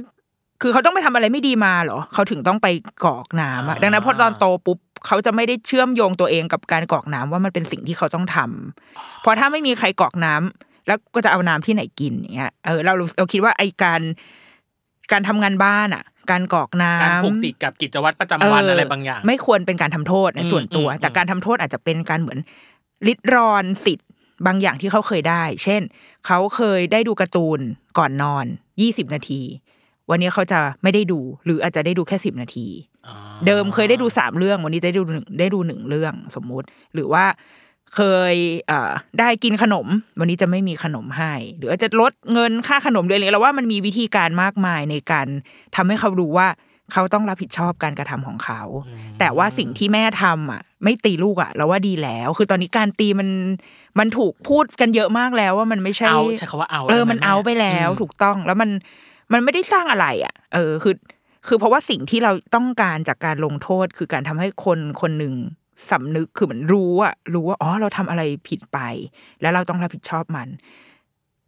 คือเขาต้องไปทำอะไรไม่ดีมาเหรอ เขาถึงต้องไปกรอกน้ำอะดังนั้นพอตอนโตปุ๊บเขาจะไม่ได้เชื่อมโยงตัวเองกับการกรอกน้ำว่ามันเป็นสิ่งที่เขาต้องทำเพราะถ้าไม่มีใครกรอกน้ำ แล้วก็จะเอาน้ำที่ไหนกินอย่างเงี้ยเออเราเราคิดว่าไอการการทำงานบ้านอะ การกรอกน้ำการผูกติดกับกิจวัตรประจำวันอะไรบางอย่าง ไม่ควรเป็นการทำโทษในอืมส่วนตัวอืมแต่อืมการทำโทษอาจจะเป็นการเหมือนลิดรอนสิทธิ์บางอย่างที่เขาเคยได้ เช่น เขาเคยได้ดูการ์ตูนก่อนนอนยี่สิบนาที วันนี้เขาจะไม่ได้ดู หรืออาจจะได้ดูแค่สิบนาทีอ๋อเดิมเคยได้ดูสามเรื่อง วันนี้จะได้ดูหนึ่งได้ดูหนึ่งเรื่องสมมุติ หรือว่า เคยเอ่อได้กินขนม วันนี้จะไม่มีขนมให้ หรืออาจจะลดเงินค่าขนมเดือนนี้เราว่ามันมีวิธีการมากมายในการทำให้เขารู้ว่าเขาต้องรับผิดชอบการกระทำของเขา แต่ว่าสิ่งที่แม่ทำอะ ไม่ตีลูกอะ เราว่าดีแล้ว คือตอนนี้การตีมันมันถูกพูดกันเยอะมากแล้วว่ามันไม่ใช่เอาใช้คำว่าเอาเออได้ไหมันเอาไปแล้วอืมถูกต้องแล้วมันมันไม่ได้สร้างอะไร อะ เออคือ คือเพราะว่าสิ่งที่เราต้องการจากการลงโทษ คือการทำให้คนคนหนึ่ง สำนึกคือเหมือนรู้อะรู้ว่าอ๋อเราทำอะไรผิดไป แล้วเราต้องรับผิดชอบมัน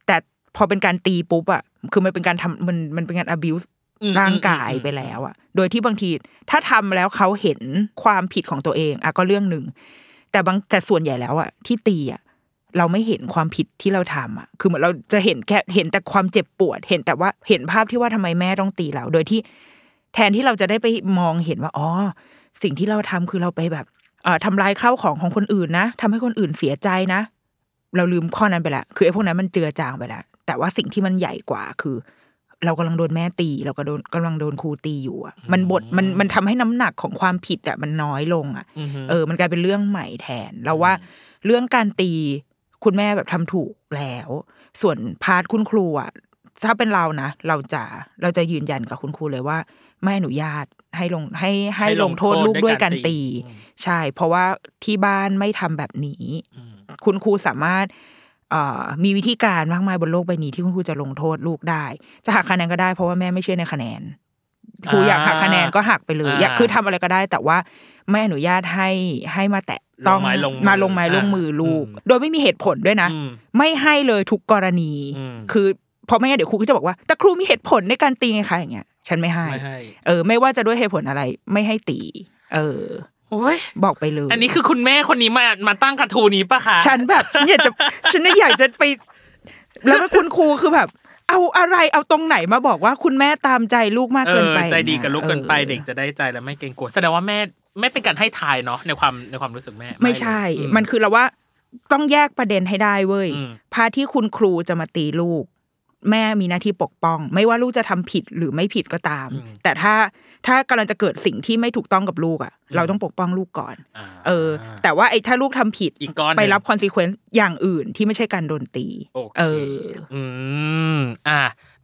แต่พอเป็นการตีปุ๊บอะคือมันเป็นการทำมันมันเป็นการ abuse อืมร่างกายอืมอืมไปแล้วอะโดยที่บางทีถ้าทำแล้วเขาเห็นความผิดของตัวเองอะก็เรื่องหนึ่งแต่บางแต่ส่วนใหญ่แล้วอะที่ตีอะเราไม่เห็นความผิดที่เราทำอะ คือเหมือนเราจะเห็นแค่เห็นแต่ความเจ็บปวด เห็นแต่ว่าเห็นภาพที่ว่าทำไมแม่ต้องตีเรา โดยที่แทนที่เราจะได้ไปมองเห็นว่า อ๋อ สิ่งที่เราทำคือเราไปแบบเอ่อ ทำลายข้าวของของคนอื่นนะทำให้คนอื่นเสียใจนะ เราลืมข้อนั้นไปละคือไอ้พวกนั้นมันเจือจางไปแล้วแต่ว่าสิ่งที่มันใหญ่กว่าคือ เรากำลังโดนแม่ตี เราก็โดนกำลังโดนครูตีอยู่อะ มันบทมันมันทำให้น้ำหนักของความผิดอะมันน้อยลงอะอือฮึเออ มันกลายเป็นเรื่องใหม่แทนเราว่า เรื่องการตีคุณแม่แบบทำถูกแล้ว ส่วนพาร์ทคุณครูอะถ้าเป็นเรานะเราจะเราจะยืนยันกับคุณครูเลยว่า ไม่อนุญาต ให้ลงให้ให้ลงโทษลูกด้วยการตี ใช่ เพราะว่าที่บ้านไม่ทำแบบนี้อืมคุณครูสามารถเอ่อมีวิธีการมากมายบนโลกใบนี้ที่คุณครูจะลงโทษลูกได้ จะหักคะแนนก็ได้เพราะว่าแม่ไม่เชื่อในคะแนนครูอยากหักคะแนนก็หักไปเลยอยากคือทำอะไรก็ได้ แต่ว่าไม่อนุญาตให้ให้มาแตะต้องลงไม้ลงมือมาลงไม้ลงมือลูกอืมโดยไม่มีเหตุผลด้วยนะอืมไม่ให้เลยทุกกรณีอืมคือเพราะไม่งั้นเดี๋ยวครูก็จะบอกว่าแต่ครูมีเหตุผลในการตีไงคะอย่างเงี้ย ฉันไม่ให้ไม่ให้ เออ ไม่ว่าจะด้วยเหตุผลอะไร ไม่ให้ตี เออโอ้ยบอกไปเลย อันนี้คือคุณแม่คนนี้มามาตั้งกระทูนี้ปะคะฉันแบบฉันอยากจะฉันอยากจะไป แล้วก็คุณครูคือแบบ เอาอะไรเอาตรงไหนมาบอกว่าคุณแม่ตามใจลูกมากเอเกินอไปใจดีกับลูกเกินไปออเด็กจะได้ใจและไม่เกรงกลัวแสดงว่าแม่ไม่เป็นการให้ทายเนาะในความในความรู้สึกแม่ ไม่ใช่อืมันคือเราว่าต้องแยกประเด็นให้ได้เว้ยอืมพาที่คุณครูจะมาตีลูก แม่มีหน้าที่ปกป้อง ไม่ว่าลูกจะทำผิดหรือไม่ผิดก็ตาม แต่ถ้าถ้ากำลังจะเกิดสิ่งที่ไม่ถูกต้องกับลูกอะ เราต้องปกป้องลูกก่อนอ่าเออ แต่ว่าไอ้ถ้าลูกทำผิดอีกก้อนหนึ่งไปรับ consequence อย่างอื่นที่ไม่ใช่การโดนตีโอเคเออ อืมอะ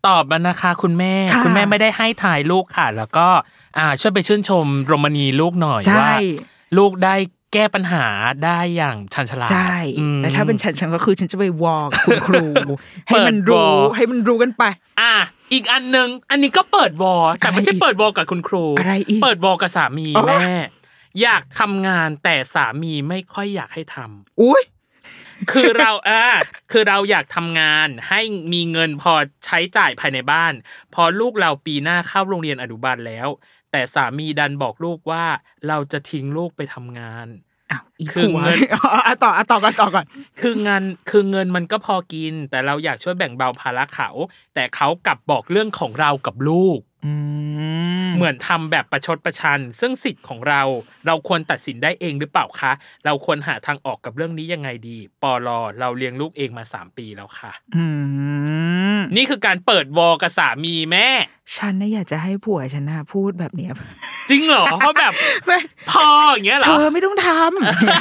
ตอบมานะคะ คุณแม่ค่ะคุณแม่ไม่ได้ให้ท้ายลูกค่ะ แล้วก็ อ่า ช่วยไปชื่นชมโรมณีลูกหน่อยใช่ว่าลูกได้ แก้ปัญหาได้อย่างชันฉลาดใช่อืมแต่ถ้าเป็นฉันฉันก็คือฉันจะไป war กับคุณครู ให้มันเปิดวรู้อลให้มันรู้กันไป อะอีกอันหนึ่งอันนี้ก็เปิดวอลแต่ไม่ใช่อะไรอีกเปิดวอลกับคุณครูอะไรอีกเปิดวอลกับสามีอ๋อแม่อยากทำงานแต่สามีไม่ค่อยอยากให้ทำอุ้ยคือเราอ่าคือเราอยากทำงานให้มีเงินพอใช้จ่ายภายในบ้าน พอลูกเราปีหน้าเข้าโรงเรียนอนุบาลแล้ว แต่สามีดันบอกลูกว่าเราจะทิ้งลูกไปทำงาน อ้าวอีคือผัวเงินอ๋ออะต่ออะต่อก่อนต่อก่อนคืองานคือเงินมันก็พอกิน แต่เราอยากช่วยแบ่งเบาภาระเขา แต่เขากลับบอกเรื่องของเรากับลูกอืมเหมือนทำแบบประชดประชัน ซึ่งสิทธิ์ของเรา เราควรตัดสินได้เองหรือเปล่าคะ เราควรหาทางออกกับเรื่องนี้ยังไงดี ปอลอเราเลี้ยงลูกเองมาสามปีแล้วค่ะ อืม นี่คือการเปิดวอลกับสามีแม่ ฉันน่ะอยากจะให้ผัวฉันนะพูดแบบเนี้ยจริงเหรอเขาแบบไม่พออย่างเงี้ยเหรเธออไม่ต้องท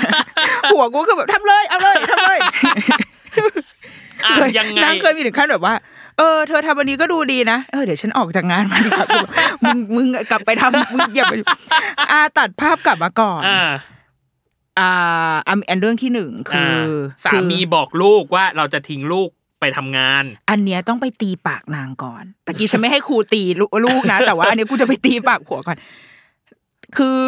ำผัวกูคือแบบทำเลยเอาเลยทำเลยอะเคยยังไงนางเคยมีถึงขั้นแบบว่า เออเธอทำวันนี้ก็ดูดีนะเออเดี๋ยวฉันออกจากงานมาดีกว่ามึงมึงกลับไปทำมึงอย่าไปอาตัดภาพกลับมาก่อนอ่าอ่าอันอันเรื่องที่หนึ่งคือสาคือมีบอกลูกว่าเราจะทิ้งลูก ไปทำงาน อันเนี้ยต้องไปตีปากนางก่อนตะกี้ฉันไม่ให้ครูตีลูลูกนะ แต่ว่าอันเนี้ยกูจะไปตีปากผัวก่อน คือ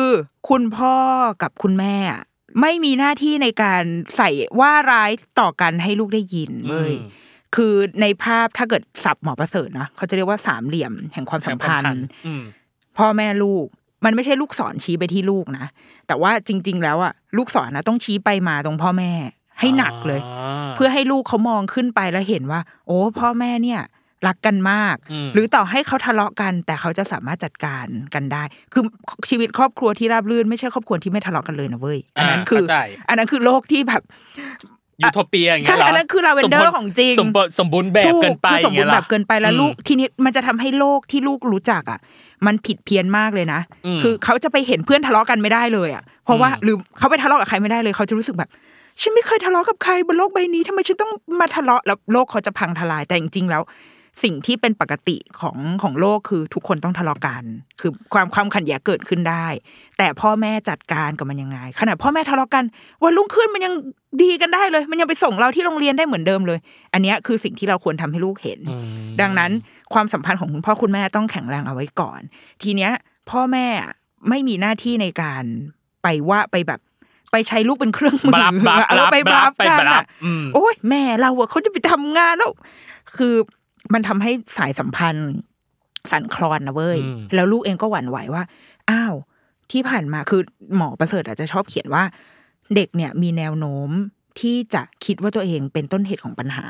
คุณพ่อกับคุณแม่อะไม่มีหน้าที่ในการใส่ว่าร้ายต่อกันให้ลูกได้ยินเลยอืมคือในภาพถ้าเกิดสับหมอประเสริฐนะเขาจะเรียกว่าสามเหลี่ยมแห่งความสัมพันธ์อืมพ่อแม่ลูก มันไม่ใช่ลูกศรชี้ไปที่ลูกนะแต่ว่าจริง ๆ แล้วอะลูกศรนะต้องชี้ไปมาตรงพ่อแม่ ให้หนักเลย เพื่อให้ลูกเขามองขึ้นไปแล้วเห็นว่า โอ้พ่อแม่เนี่ยรักกันมากอืมหรือต่อให้เขาทะเลาะกัน แต่เขาจะสามารถจัดการกันได้ คือชีวิตครอบครัวที่ราบรื่นไม่ใช่ครอบครัวที่ไม่ทะเลาะกันเลยนะเว้ยอันนั้นคือเข้าใจอันนั้นคือโลกที่แบบยูโทเปียอย่างเงี้ใช่ยเหรออันนั้นคือ Lavender สมบูรณ์ของจริงสมบูรณ์สมบูรณ์แบบถูเกินไปคือสมบูรณ์อย่างแบเงี้ยบเกินไปแล้วอืมลูกทีนี้มันจะทำให้โลกที่ลูกรู้จักอะ มันผิดเพี้ยนมากเลยนะอืมคือเขาจะไปเห็นเพื่อนทะเลาะกันไม่ได้เลยอะเพราะว่าอืมหรือเขาไปทะเลาะกับใครไม่ได้เลยเขาจะรู้สึกแบบ ฉันไม่เคยทะเลาะกับใครบนโลกใบนี้ทำไมฉันต้องมาทะเลาะแล้วโลกเขาจะพังทลายแต่จริงๆแล้ว สิ่งที่เป็นปกติของของโลกคือทุกคนต้องทะเลาะกัน คือความความขัดแย้งเกิดขึ้นได้ แต่พ่อแม่จัดการกับมันยังไงขนาดพ่อแม่ทะเลาะกันวันรุ่งขึ้นมันยังดีกันได้เลย มันยังไปส่งเราที่โรงเรียนได้เหมือนเดิมเลย อันเนี้ยคือสิ่งที่เราควรทำให้ลูกเห็นอืมดังนั้นความสัมพันธ์ของคุณพ่อคุณแม่ต้องแข็งแรงเอาไว้ก่อน ทีเนี้ย พ่อแม่ไม่มีหน้าที่ในการไปว่าไปแบบ ไปใช้ลูกเป็นเครื่องมือบลับบลับเออไปบลับไปกันบลัอะบอืมโอ้ยแม่เราอะเขาจะไปทำงานแล้ว คือมันทำให้สายสัมพันธ์สั่นคลอนนะเว้ยอืมแล้วลูกเองก็หวั่นไหวว่า อ้าว ที่ผ่านมาคือหมอประเสริฐอาจจะชอบเขียนว่า เด็กเนี่ยมีแนวโน้มที่จะคิดว่าตัวเองเป็นต้นเหตุของปัญหา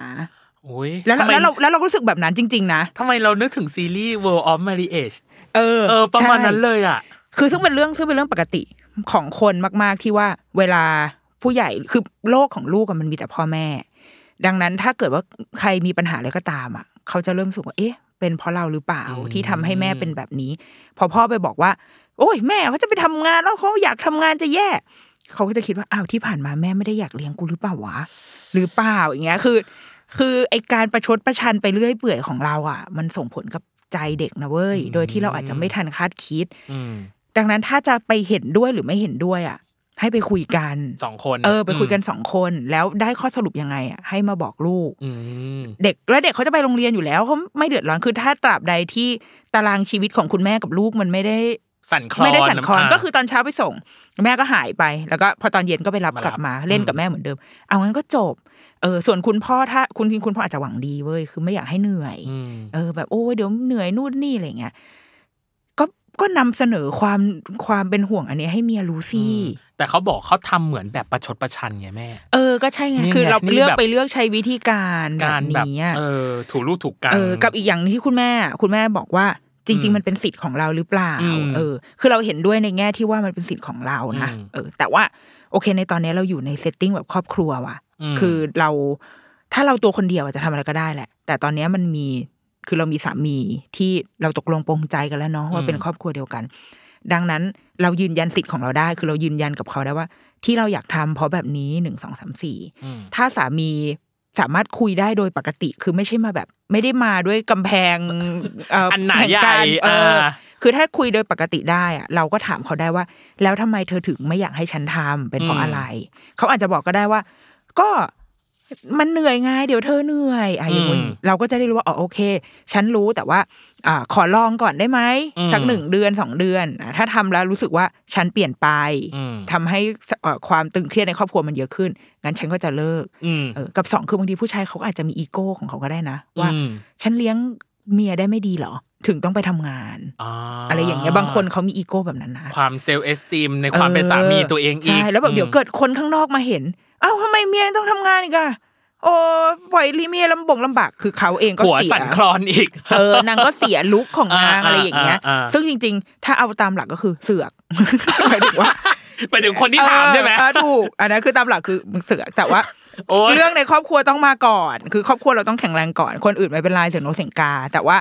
โอ้ยแล้วทำไมแล้วเราแล้วเรารู้สึกแบบนั้นจริง ๆ นะทำไมเรานึกถึงซีรีส์ World of Marriage เออ เออ ประมาณใช่นั้นเลยอะ คือซึ่งเป็นเรื่องซึ่งเป็นเรื่องปกติ ของคนมาก ๆ ที่ว่าเวลาผู้ใหญ่คือโลกของลูกอะมันมีแต่พ่อแม่ ดังนั้นถ้าเกิดว่าใครมีปัญหาอะไรก็ตามอะ เขาจะเริ่มรู้สึกว่าเอ๊ะ เป็นเพราะเราหรือเปล่าอืมที่ทำให้แม่เป็นแบบนี้ พอพ่อไปบอกว่า โอ้ยแม่เขาจะไปทำงานแล้วเขาอยากทำงานจะแย่เขาก็จะคิดว่าอ้าวที่ผ่านมาแม่ไม่ได้อยากเลี้ยงกูหรือเปล่าวะหรือเปล่าอย่างเงี้ยคือ คือไอการประชดประชันไปเรื่อยเปื่อยของเราอะ มันส่งผลกับใจเด็กนะเว้ย โดยที่เราอาจจะไม่ทันคาดคิดอืม ดังนั้นถ้าจะไปเห็นด้วยหรือไม่เห็นด้วยอะ ให้ไปคุยกันสองคนเออ ไปคุยกันสองคน แล้วได้ข้อสรุปยังไงอะให้มาบอกลูกอืมเด็กแล้วเด็กเขาจะไปโรงเรียนอยู่แล้วเขาไม่เดือดร้อนคือถ้าตราบใดที่ตารางชีวิตของคุณแม่กับลูกมันไม่ได้สั่นคลอนไม่ได้สั่นคลอนอ่าก็คือตอนเช้าไปส่ง แม่ก็หายไป แล้วก็พอตอนเย็นก็ไปรับมารับกลับมาเล่นกับอืมแม่เหมือนเดิม เอางั้นก็จบเออส่วนคุณพ่อถ้าคุณคุณพ่ออาจจะหวังดีเว้ยคือไม่อยากให้เหนื่อยอืมเออ แบบโอ้ยเดี๋ยวเหนื่อยนู่นนี่อะไรเงี้ย ก็ก็นำเสนอความความเป็นห่วงอันนี้ให้เมียรู้สิแต่เขาบอกเขาทำเหมือนแบบประชดประชันไงแม่ เออก็ใช่ไงนี่ไงคือเรานี่เลือกแบบไปเลือกใช้วิธีการแบการบแบบนี้อะเออถูกลูกถูกกันเออกับอีกอย่างหนึ่งที่คุณแม่ คุณแม่บอกว่าจอืริงมๆมันเป็นสิทธิ์ของเราหรือเปล่าอืมเออ คือเราเห็นด้วยในแง่ที่ว่ามันเป็นสิทธิ์ของเรานะอืมเออ แต่ว่าโอเค ในตอนนี้เราอยู่ใน setting แบบครอบครัวว่ะอืมคือเราถ้าเราตัวคนเดียวอะจะทำอะไรก็ได้แหละ แต่ตอนนี้มันมี คือเรามีสามีที่เราตกลงปรงใจกันแล้วเนาะว่าเป็นครอบครัวเดียวกัน ดังนั้นเรายืนยันสิทธิ์ของเราได้ คือเรายืนยันกับเขาได้ว่า ที่เราอยากทำเพราะแบบนี้หนึ่งสองสามสี่อืมถ้าสามีสามารถคุยได้โดยปกติ คือไม่ใช่มาแบบ ไม่ได้มาด้วยกำแพงเอันหนาแห่งใหญ่การเออออ่าคือถ้าคุยโดยปกติได้อะเราก็ถามเขาได้ว่า แล้วทำไมเธอถึงไม่อยากให้ฉันทำเป็นเพราะอะไร เขาอาจจะบอกก็ได้ว่า ก็ มันเหนื่อยไงเดี๋ยวเธอเหนื่อยอะอย่างนี้เราก็จะได้รู้ว่าอ๋อโอเค ฉันรู้แต่ว่าอ่าขอลองก่อนได้ไหมอืมสักหนึ่งเดือนสองเดือนอะถ้าทำแล้วรู้สึกว่าฉันเปลี่ยนไปอืมทำให้เอ่อความตึงเครียดในครอบครัวมันเยอะขึ้นงั้นฉันก็จะเลิกอืมเออกับสองคือบางทีผู้ชายเขาก็อาจจะมีอีโก้ของเขาก็ได้นะ ว่าอืมฉันเลี้ยงเมียได้ไม่ดีเหรอ ถึงต้องไปทำงานอะไรอย่างเงี้ยบางคนเขามีอีโก้แบบนั้นความ self-esteem ในความเป็นสามีตัวเองอีกใช่แล้วแบบเดี๋ยวเกิดคนข้างนอกมาเห็นเอ้าทำไมเมียต้องทำงานอีกอะโอ้ปล่อยลีเมียลำบงลำบากคือเขาเองก็หัวเสียสั่นคลอนอีก เออนางก็เสียลุคของนางอ่าอะไรอย่างเงี้ยอ่าอ่าซึ่งจริง ๆ ถ้าเอาตามหลักก็คือเสือกหมายถึงว่าไปถึงคนที่ถามใช่ไหมเออถูกอันนั้นคือตามหลักคือมึงเสือกแต่ว่าโอ้ยเรื่องในครอบครัวต้องมาก่อน คือครอบครัวเราต้องแข็งแรงก่อน คนอื่นไม่เป็นไรเสียงโนกเสียงกา แต่ว่า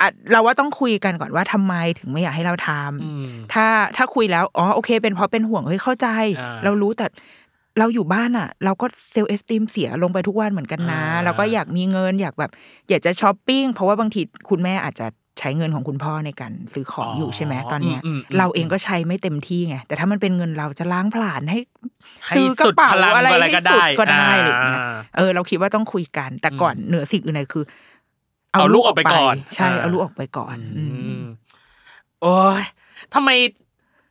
อะเราว่าต้องคุยกันก่อนว่าทำไมถึงไม่อยากให้เราทำอืมถ้าถ้าคุยแล้วอ๋อโอเค เป็นเพราะเป็นห่วงเฮ้ยเข้าใจอ่าเรารู้แต่ เราอยู่บ้านอะ เราก็เซลล์เอสติมเสียลงไปทุกวันเหมือนกันนะอ่าเราก็อยากมีเงินอยากแบบ อยากจะช้อปปิ้งเพราะว่าบางทีคุณแม่อาจจะใช้เงินของคุณพ่อในการซื้อของอยู่ใช่ไหมตอนเนี้ยมมมเราเองก็ใช้ไม่เต็มที่ไงแต่ถ้ามันเป็นเงินเราจะล้างผลาญให้ให้ซื้อกระสุดเป๋าพลังอะไรอะไรให้ก็สุดได้ก็ได้อะไรอย่างเงี้ยอ่าเออเราคิดว่าต้องคุยกันแต่ก่อนเหนือสิ่งอื่นใดคือ เอาลูกออกไปก่อน ใช่อ่าเอาลูกออกไปก่อนอือืมมโอ้ยทำไม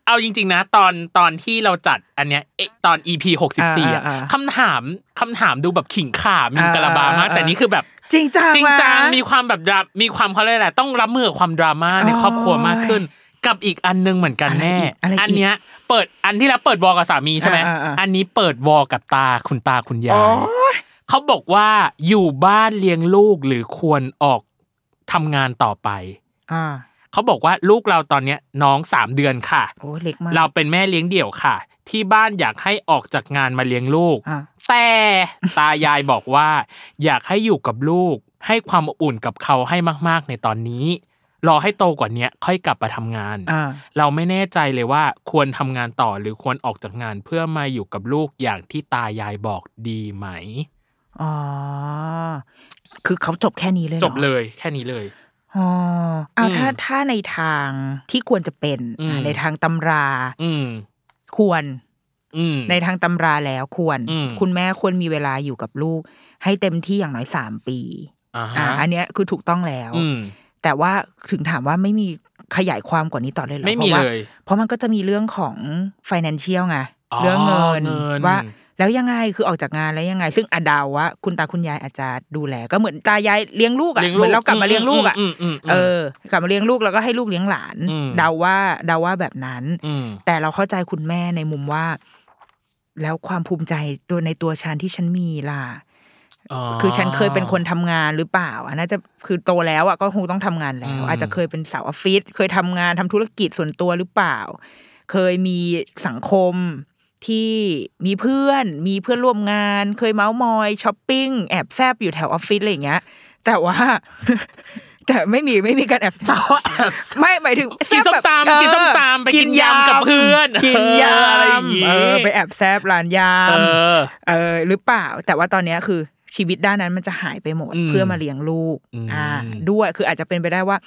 เอาจริง ๆ นะ ตอนตอนที่เราจัดอันเนี้ยเอ๊ะตอน EP หกสิบสี่อะอ่าอ่าคำถามคำถามดูแบบขิงข่ามีกะลาบามากอ่าแต่นี่คือแบบจริงจังจริงจังวะมีความแบบดรามีความเขาเรียกอะไรต้องรับมือกับความดราม่าในโอ้ยครอบครัวมากขึ้นกับอีกอันนึงเหมือนกันอะไรแน่อีกอะไรอีกอันเนี้ยเปิดอันที่แล้วเปิดวอลกับสามีใช่ไหมอ่าอ่าอ่าอันนี้เปิดวอลกับตาคุณตาคุณยาโอ้ยเขาบอกว่าอยู่บ้านเลี้ยงลูกหรือควรออกทำงานต่อไป อ่า เขาบอกว่าลูกเราตอนเนี้ยน้องสามเดือนค่ะโอ้เล็กมากเราเป็นแม่เลี้ยงเดี่ยวค่ะ ที่บ้านอยากให้ออกจากงานมาเลี้ยงลูกอ่าแต่ตายายบอกว่า อยากให้อยู่กับลูก ให้ความอบอุ่นกับเขาให้มาก ๆ ในตอนนี้ รอให้โตกว่าเนี้ยค่อยกลับมาทำงานอ่าเราไม่แน่ใจเลยว่าควรทำงานต่อหรือควรออกจากงานเพื่อมาอยู่กับลูกอย่างที่ตายายบอกดีไหมอ๋อ คือเขาจบแค่นี้เลยหรอจบเลยแค่นี้เลยอ๋อ เอาอืมถ้าถ้าในทางที่ควรจะเป็นอืมอะในทางตำรา อืมควรอืมในทางตำราแล้วควรอืมคุณแม่ควรมีเวลาอยู่กับลูก ให้เต็มที่อย่างน้อยสามปีอ่าอ่าฮะอันเนี้ยคือถูกต้องแล้วอืมแต่ว่าถึงถามว่าไม่มีขยายความกว่านี้ต่อเลยเหรอไม่มีพราะว่าเลย เพราะมันก็จะมีเรื่องของ financial ไงอ๋อเรื่องเงินเงินว่า แล้วยังไงคือออกจากงานแล้วยังไง ซึ่งอะเดาวว่าคุณตาคุณยายอาจจะดูแล ก็เหมือนตายายเลี้ยงลูกอะลี้ยงเหมือนเรากลับมาเลี้ยงลูกอะมมมมเออกลับมาเลี้ยงลูกแล้วก็ให้ลูกเลี้ยงหลานอืมเดาว่าเดาว่าแบบนั้นมแต่เราเข้าใจคุณแม่ในมุมว่า แล้วความภูมิใจตัวในตัวฉันที่ฉันมีล่ะคือฉันเคยเป็นคนทำงานหรือเปล่า อันน่าจะคือโตแล้วอะก็คงต้องทำงานแล้วอืมอาจจะเคยเป็นสาวออฟฟิศเคยทำงานทำธุรกิจส่วนตัวหรือเปล่า เคยมีสังคม ที่มีเพื่อนมีเพื่อนร่วมงาน เคยเมาส์มอยช้อปปิ้งแอบแซบอยู่แถวออฟฟิศอะไรอย่างเงี้ย แต่ว่า แต่ไม่มีไม่มีการแอบชอบแอบไม่หมายถึงกินส้มตำเออกินส้มตำไปกินยำกับเพื่อนกินยเอออะไรอย่างำงี้เออไปแอบแซบร้านยเออำเออหรือเปล่า แต่ว่าตอนเนี้ยคือชีวิตด้านนั้นมันจะหายไปหมดอืมเพื่อมาเลี้ยงลูกอืมอ่า ด้วยคืออาจจะเป็นไปได้ว่า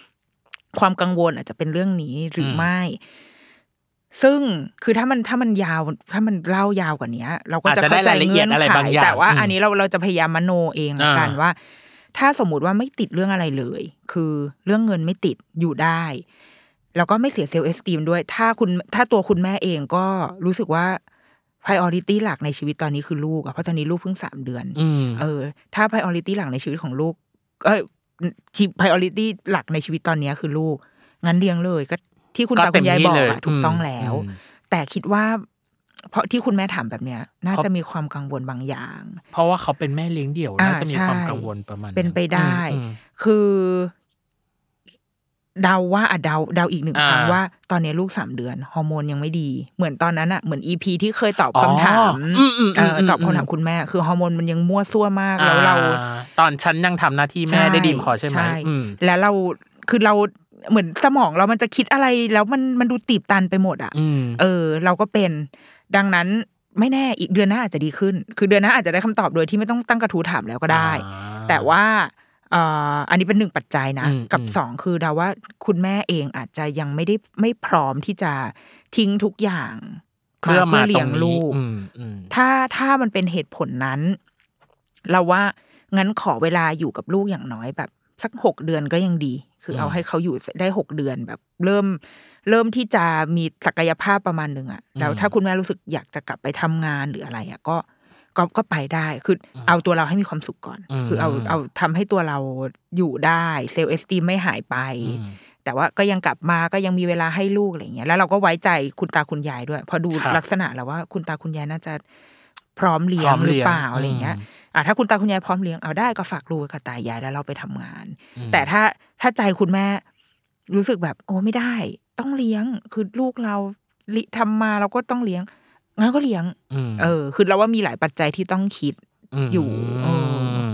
ความกังวลอาจจะเป็นเรื่องนี้หรืออมไม่ ซึ่งคือถ้ามันถ้ามันยาวถ้ามันเล่ายาวกว่านี้เราก็จะเข้าใจอาจจะได้รายละเอีเงื่ยอดนอะไรไขบางอย่างแต่ว่าอืมอันนี้เราเราจะพยายามมโนเองละกันอ่าว่า ถ้าสมมติว่าไม่ติดเรื่องอะไรเลย คือเรื่องเงินไม่ติดอยู่ได้ แล้วก็ไม่เสียเซลล์เอสตีมด้วย ถ้าคุณถ้าตัวคุณแม่เองก็รู้สึกว่า priority หลักในชีวิตตอนนี้คือลูกอะเพราะตอนนี้ลูกเพิ่งสามเดือนอืมเออ ถ้า priority หลักในชีวิตของลูก เอ้ยที่ priority หลักในชีวิตตอนเนี้ยคือลูกงั้นเลี้ยงเลยก็ ที่คุณก็ตาคุณยายเต็มที่บอกเลยอะถูกต้องอืมแล้วอืมแต่คิดว่า เพราะที่คุณแม่ถามแบบเนี้ย น่าเพราะจะมีความกังวลบางอย่าง เพราะว่าเขาเป็นแม่เลี้ยงเดี่ยวอ่าน่าจะมีความใช่กังวลประมาณเป็นไปได้อืมคือเดาว่าอะเดาเดาอีกหนึ่งอ่าครั้งว่าตอนนี้ลูกสามเดือนฮอร์โมนยังไม่ดี เหมือนตอนนั้นอะเหมือนอีพีที่เคยตอบอ๋อคำถามอืมอืมเอออมตอบคำถามคุณแม่ คือฮอร์โมนมันยังมั่วซั่วมากแล้วเราอ่ตอนฉันยังทำหน้าที่แม่ได้ดีพอใช่ไหมอืมแล้วเราคือเรา เหมือนสมองเรามันจะคิดอะไรแล้วมันมันดูตีบตันไปหมดอะอืมเออ เราก็เป็น ดังนั้นไม่แน่อีกเดือนหน้าอาจจะดีขึ้น คือเดือนหน้าอาจจะได้คำตอบโดยที่ไม่ต้องตั้งกระทู้ถามแล้วก็ได้อ่าแต่ว่าเอ่ออันนี้เป็นหนึ่งปัจจัยนะอืมกับอืมสองคือเราว่าคุณแม่เองอาจจะยังไม่ได้ไม่พร้อมที่จะทิ้งทุกอย่างเพื่อมาตเลี้รยงงนี้ลูกอืมอืมถ้าถ้ามันเป็นเหตุผลนั้น เราว่างั้นขอเวลาอยู่กับลูกอย่างน้อยแบบ สักหกเดือนก็ยังดีคือเอาอืมให้เขาอยู่ได้หกเดือนแบบเริ่ม เริ่มที่จะมีศักยภาพประมาณหนึ่งอะแล้วถ้าคุณแม่รู้สึกอยากจะกลับไปทำงานหรืออะไรอะก็ก็ก็ไปได้คืออเอาตัวเราให้มีความสุขก่อนอืมคือเอาเอาทำให้ตัวเราอยู่ได้เซลล์เอสตีไม่หายไปอืมแต่ว่าก็ยังกลับมาก็ยังมีเวลาให้ลูกอะไรเงี้ยแล้วเราก็ไว้ใจคุณตาคุณยายด้วยเพอดูครับลักษณะแล้วว่าคุณตาคุณยายน่าจะ พร้อมเลี้ยพร้องมหเลี้รืยองเปล่าอะไรเงี้ยอืมอะถ้าคุณตาคุณยายพร้อมเลี้ยงเอาได้ก็ฝากลูกไว้กับตายายแล้วเราไปทำงานอืมแต่ถ้าถ้าใจคุณแม่รู้สึกแบบ โอ้ไม่ได้ ต้องเลี้ยงคือลูกเราลิทำมาเราก็ต้องเลี้ยงงั้นก็เลี้ยงอืมเออ คือเราว่ามีหลายปัจจัยที่ต้องคิดมอยู่เออ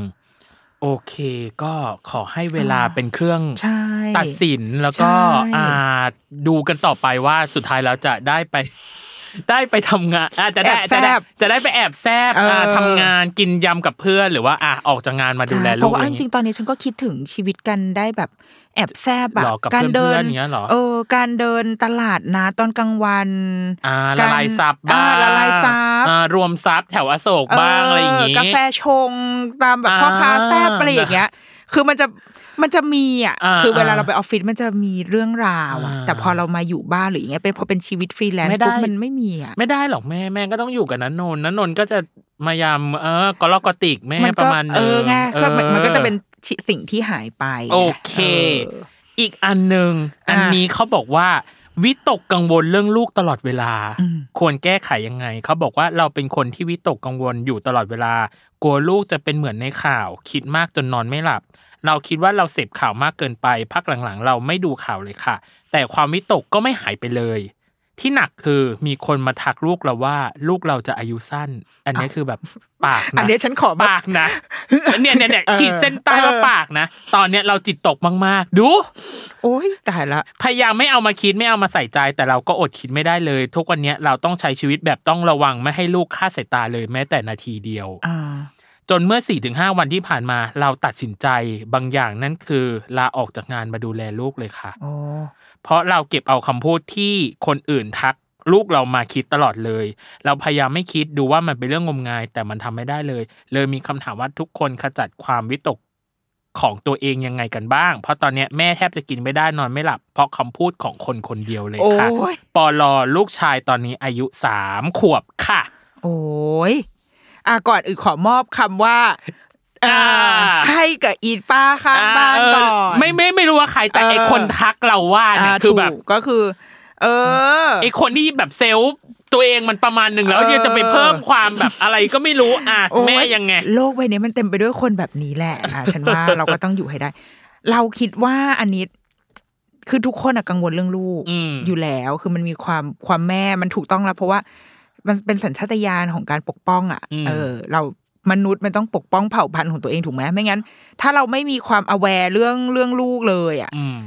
โอเค ก็ขอให้เวลาเป็นเครื่องใช่ตัดสินแล้วก็ใช่อ่าดูกันต่อไปว่าสุดท้ายแล้วจะได้ไป ได้ไปทำงานอะจะได้แอบแซจะได้บจะได้ไปแอบแซบเอออ่าทำงานกินยำกับเพื่อนหรือว่าอะออกจากงานมาดูแลใช่เพลูราะกว่าอะไรจอย่างริงี้งๆตอนนี้ฉันก็คิดถึงชีวิตกันได้แบบแอบแซบอะหรอกับการเดิเพื่อนๆอย่างเงี้ยเหรอเออการเดินตลาดนะตอนกลางวันอ่ากัละนลายซับอ่าบ้างละลายซับอ่ารวมซับแถวอโศกบ้างอะไรอย่างงี้กาแฟชงตามแบบพ่อค้าอ่าแซบอะไรอย่างเงี้ยคือมันจะ มันจะมีอะอ่าคือเวลาอ่าเราไปออฟฟิศมันจะมีเรื่องราวอะอ่าแต่พอเรามาอยู่บ้านหรืออย่างเงี้ยเป็นพอเป็นชีวิตฟรีแลนไม่ซ์ได้ปุ๊บมันไม่มีอะไม่ได้หรอกแม่แม่ก็ต้องอยู่กับนันนนท์นันนนท์ก็จะมายามเออกอลอกกอติกแม่มันปก็ระมาณนึงเออไงก็มันออมันก็จะเป็นสิ่งที่หายไป โอเคเอออีกอันหนึ่งอะอันนี้เขาบอกว่าวิตกกังวลเรื่องลูกตลอดเวลาอืมควรแก้ไขยังไง เขาบอกว่าเราเป็นคนที่วิตกกังวลอยู่ตลอดเวลา กลัวลูกจะเป็นเหมือนในข่าว คิดมากจนนอนไม่หลับ เราคิดว่าเราเสพข่าวมากเกินไป พักหลังๆ เราไม่ดูข่าวเลยค่ะ แต่ความวิตกก็ไม่หายไปเลย ที่หนักคือมีคนมาทักลูกเราว่า ลูกเราจะอายุสั้น อันนี้คือแบบปากนะอันนี้ฉันขอแบบปากนะเนี่ยเนี่ยเนี่ยเออขีดเส้นใต้ว่าเออปากนะ ตอนเนี้ยเราจิตตกมากๆ ดู โอ้ยตายละ พยายามไม่เอามาคิดไม่เอามาใส่ใจ แต่เราก็อดคิดไม่ได้เลย ทุกวันเนี้ยเราต้องใช้ชีวิตแบบต้องระวังไม่ให้ลูกฆ่าสายตาเลยแม้แต่นาทีเดียวอ่า จนเมื่อ 4-5 วันที่ผ่านมา เราตัดสินใจบางอย่างนั่นคือลาออกจากงานมาดูแลลูกเลยค่ะโอ้เพราะเราเก็บเอาคำพูดที่คนอื่นทักลูกเรามาคิดตลอดเลย เราพยายามไม่คิดดูว่ามันเป็นเรื่องงมงาย แต่มันทำไม่ได้เลย เลยมีคำถามว่าทุกคนขจัดความวิตกของตัวเองยังไงกันบ้าง เพราะตอนเนี้ยแม่แทบจะกินไม่ได้นอนไม่หลับ เพราะคำพูดของคนคนเดียวเลยโอ้ค่ะยปอลอลูกชายตอนนี้อายุสามขวบค่ะ โอ้ย อะก่อนอื่นขอมอบคำว่าอ่าอ่าให้กับอีป้าข้างบ้านเออก่อนไม่ไม่ไม่รู้ว่าใครแต่ไอเออคนทักเราว่าเนี่ยอ่าคือแบบถูกก็คือ เออไอคนที่แบบเซลล์ตัวเองมันประมาณหนึ่งแล้วเออยังจะไปเพิ่มความแบบอะไรก็ไม่รู้อะโอ้แม่ยังไง โลกใบนี้มันเต็มไปด้วยคนแบบนี้แหละอะฉันว่าเราก็ต้องอยู่ให้ได้ เราคิดว่าอันนี้คือทุกคนอะกังวลเรื่องลูกอืมอยู่แล้ว คือมันมีความความแม่มันถูกต้องแล้วเพราะว่า มันเป็นสัญชาตญาณของการปกป้องอะอืมเออ เรามนุษย์มันต้องปกป้องเผ่าพันธุ์ของตัวเองถูกไหมไม่งั้น ถ้าเราไม่มีความ aware เรื่องเรื่องลูกเลยอะอืม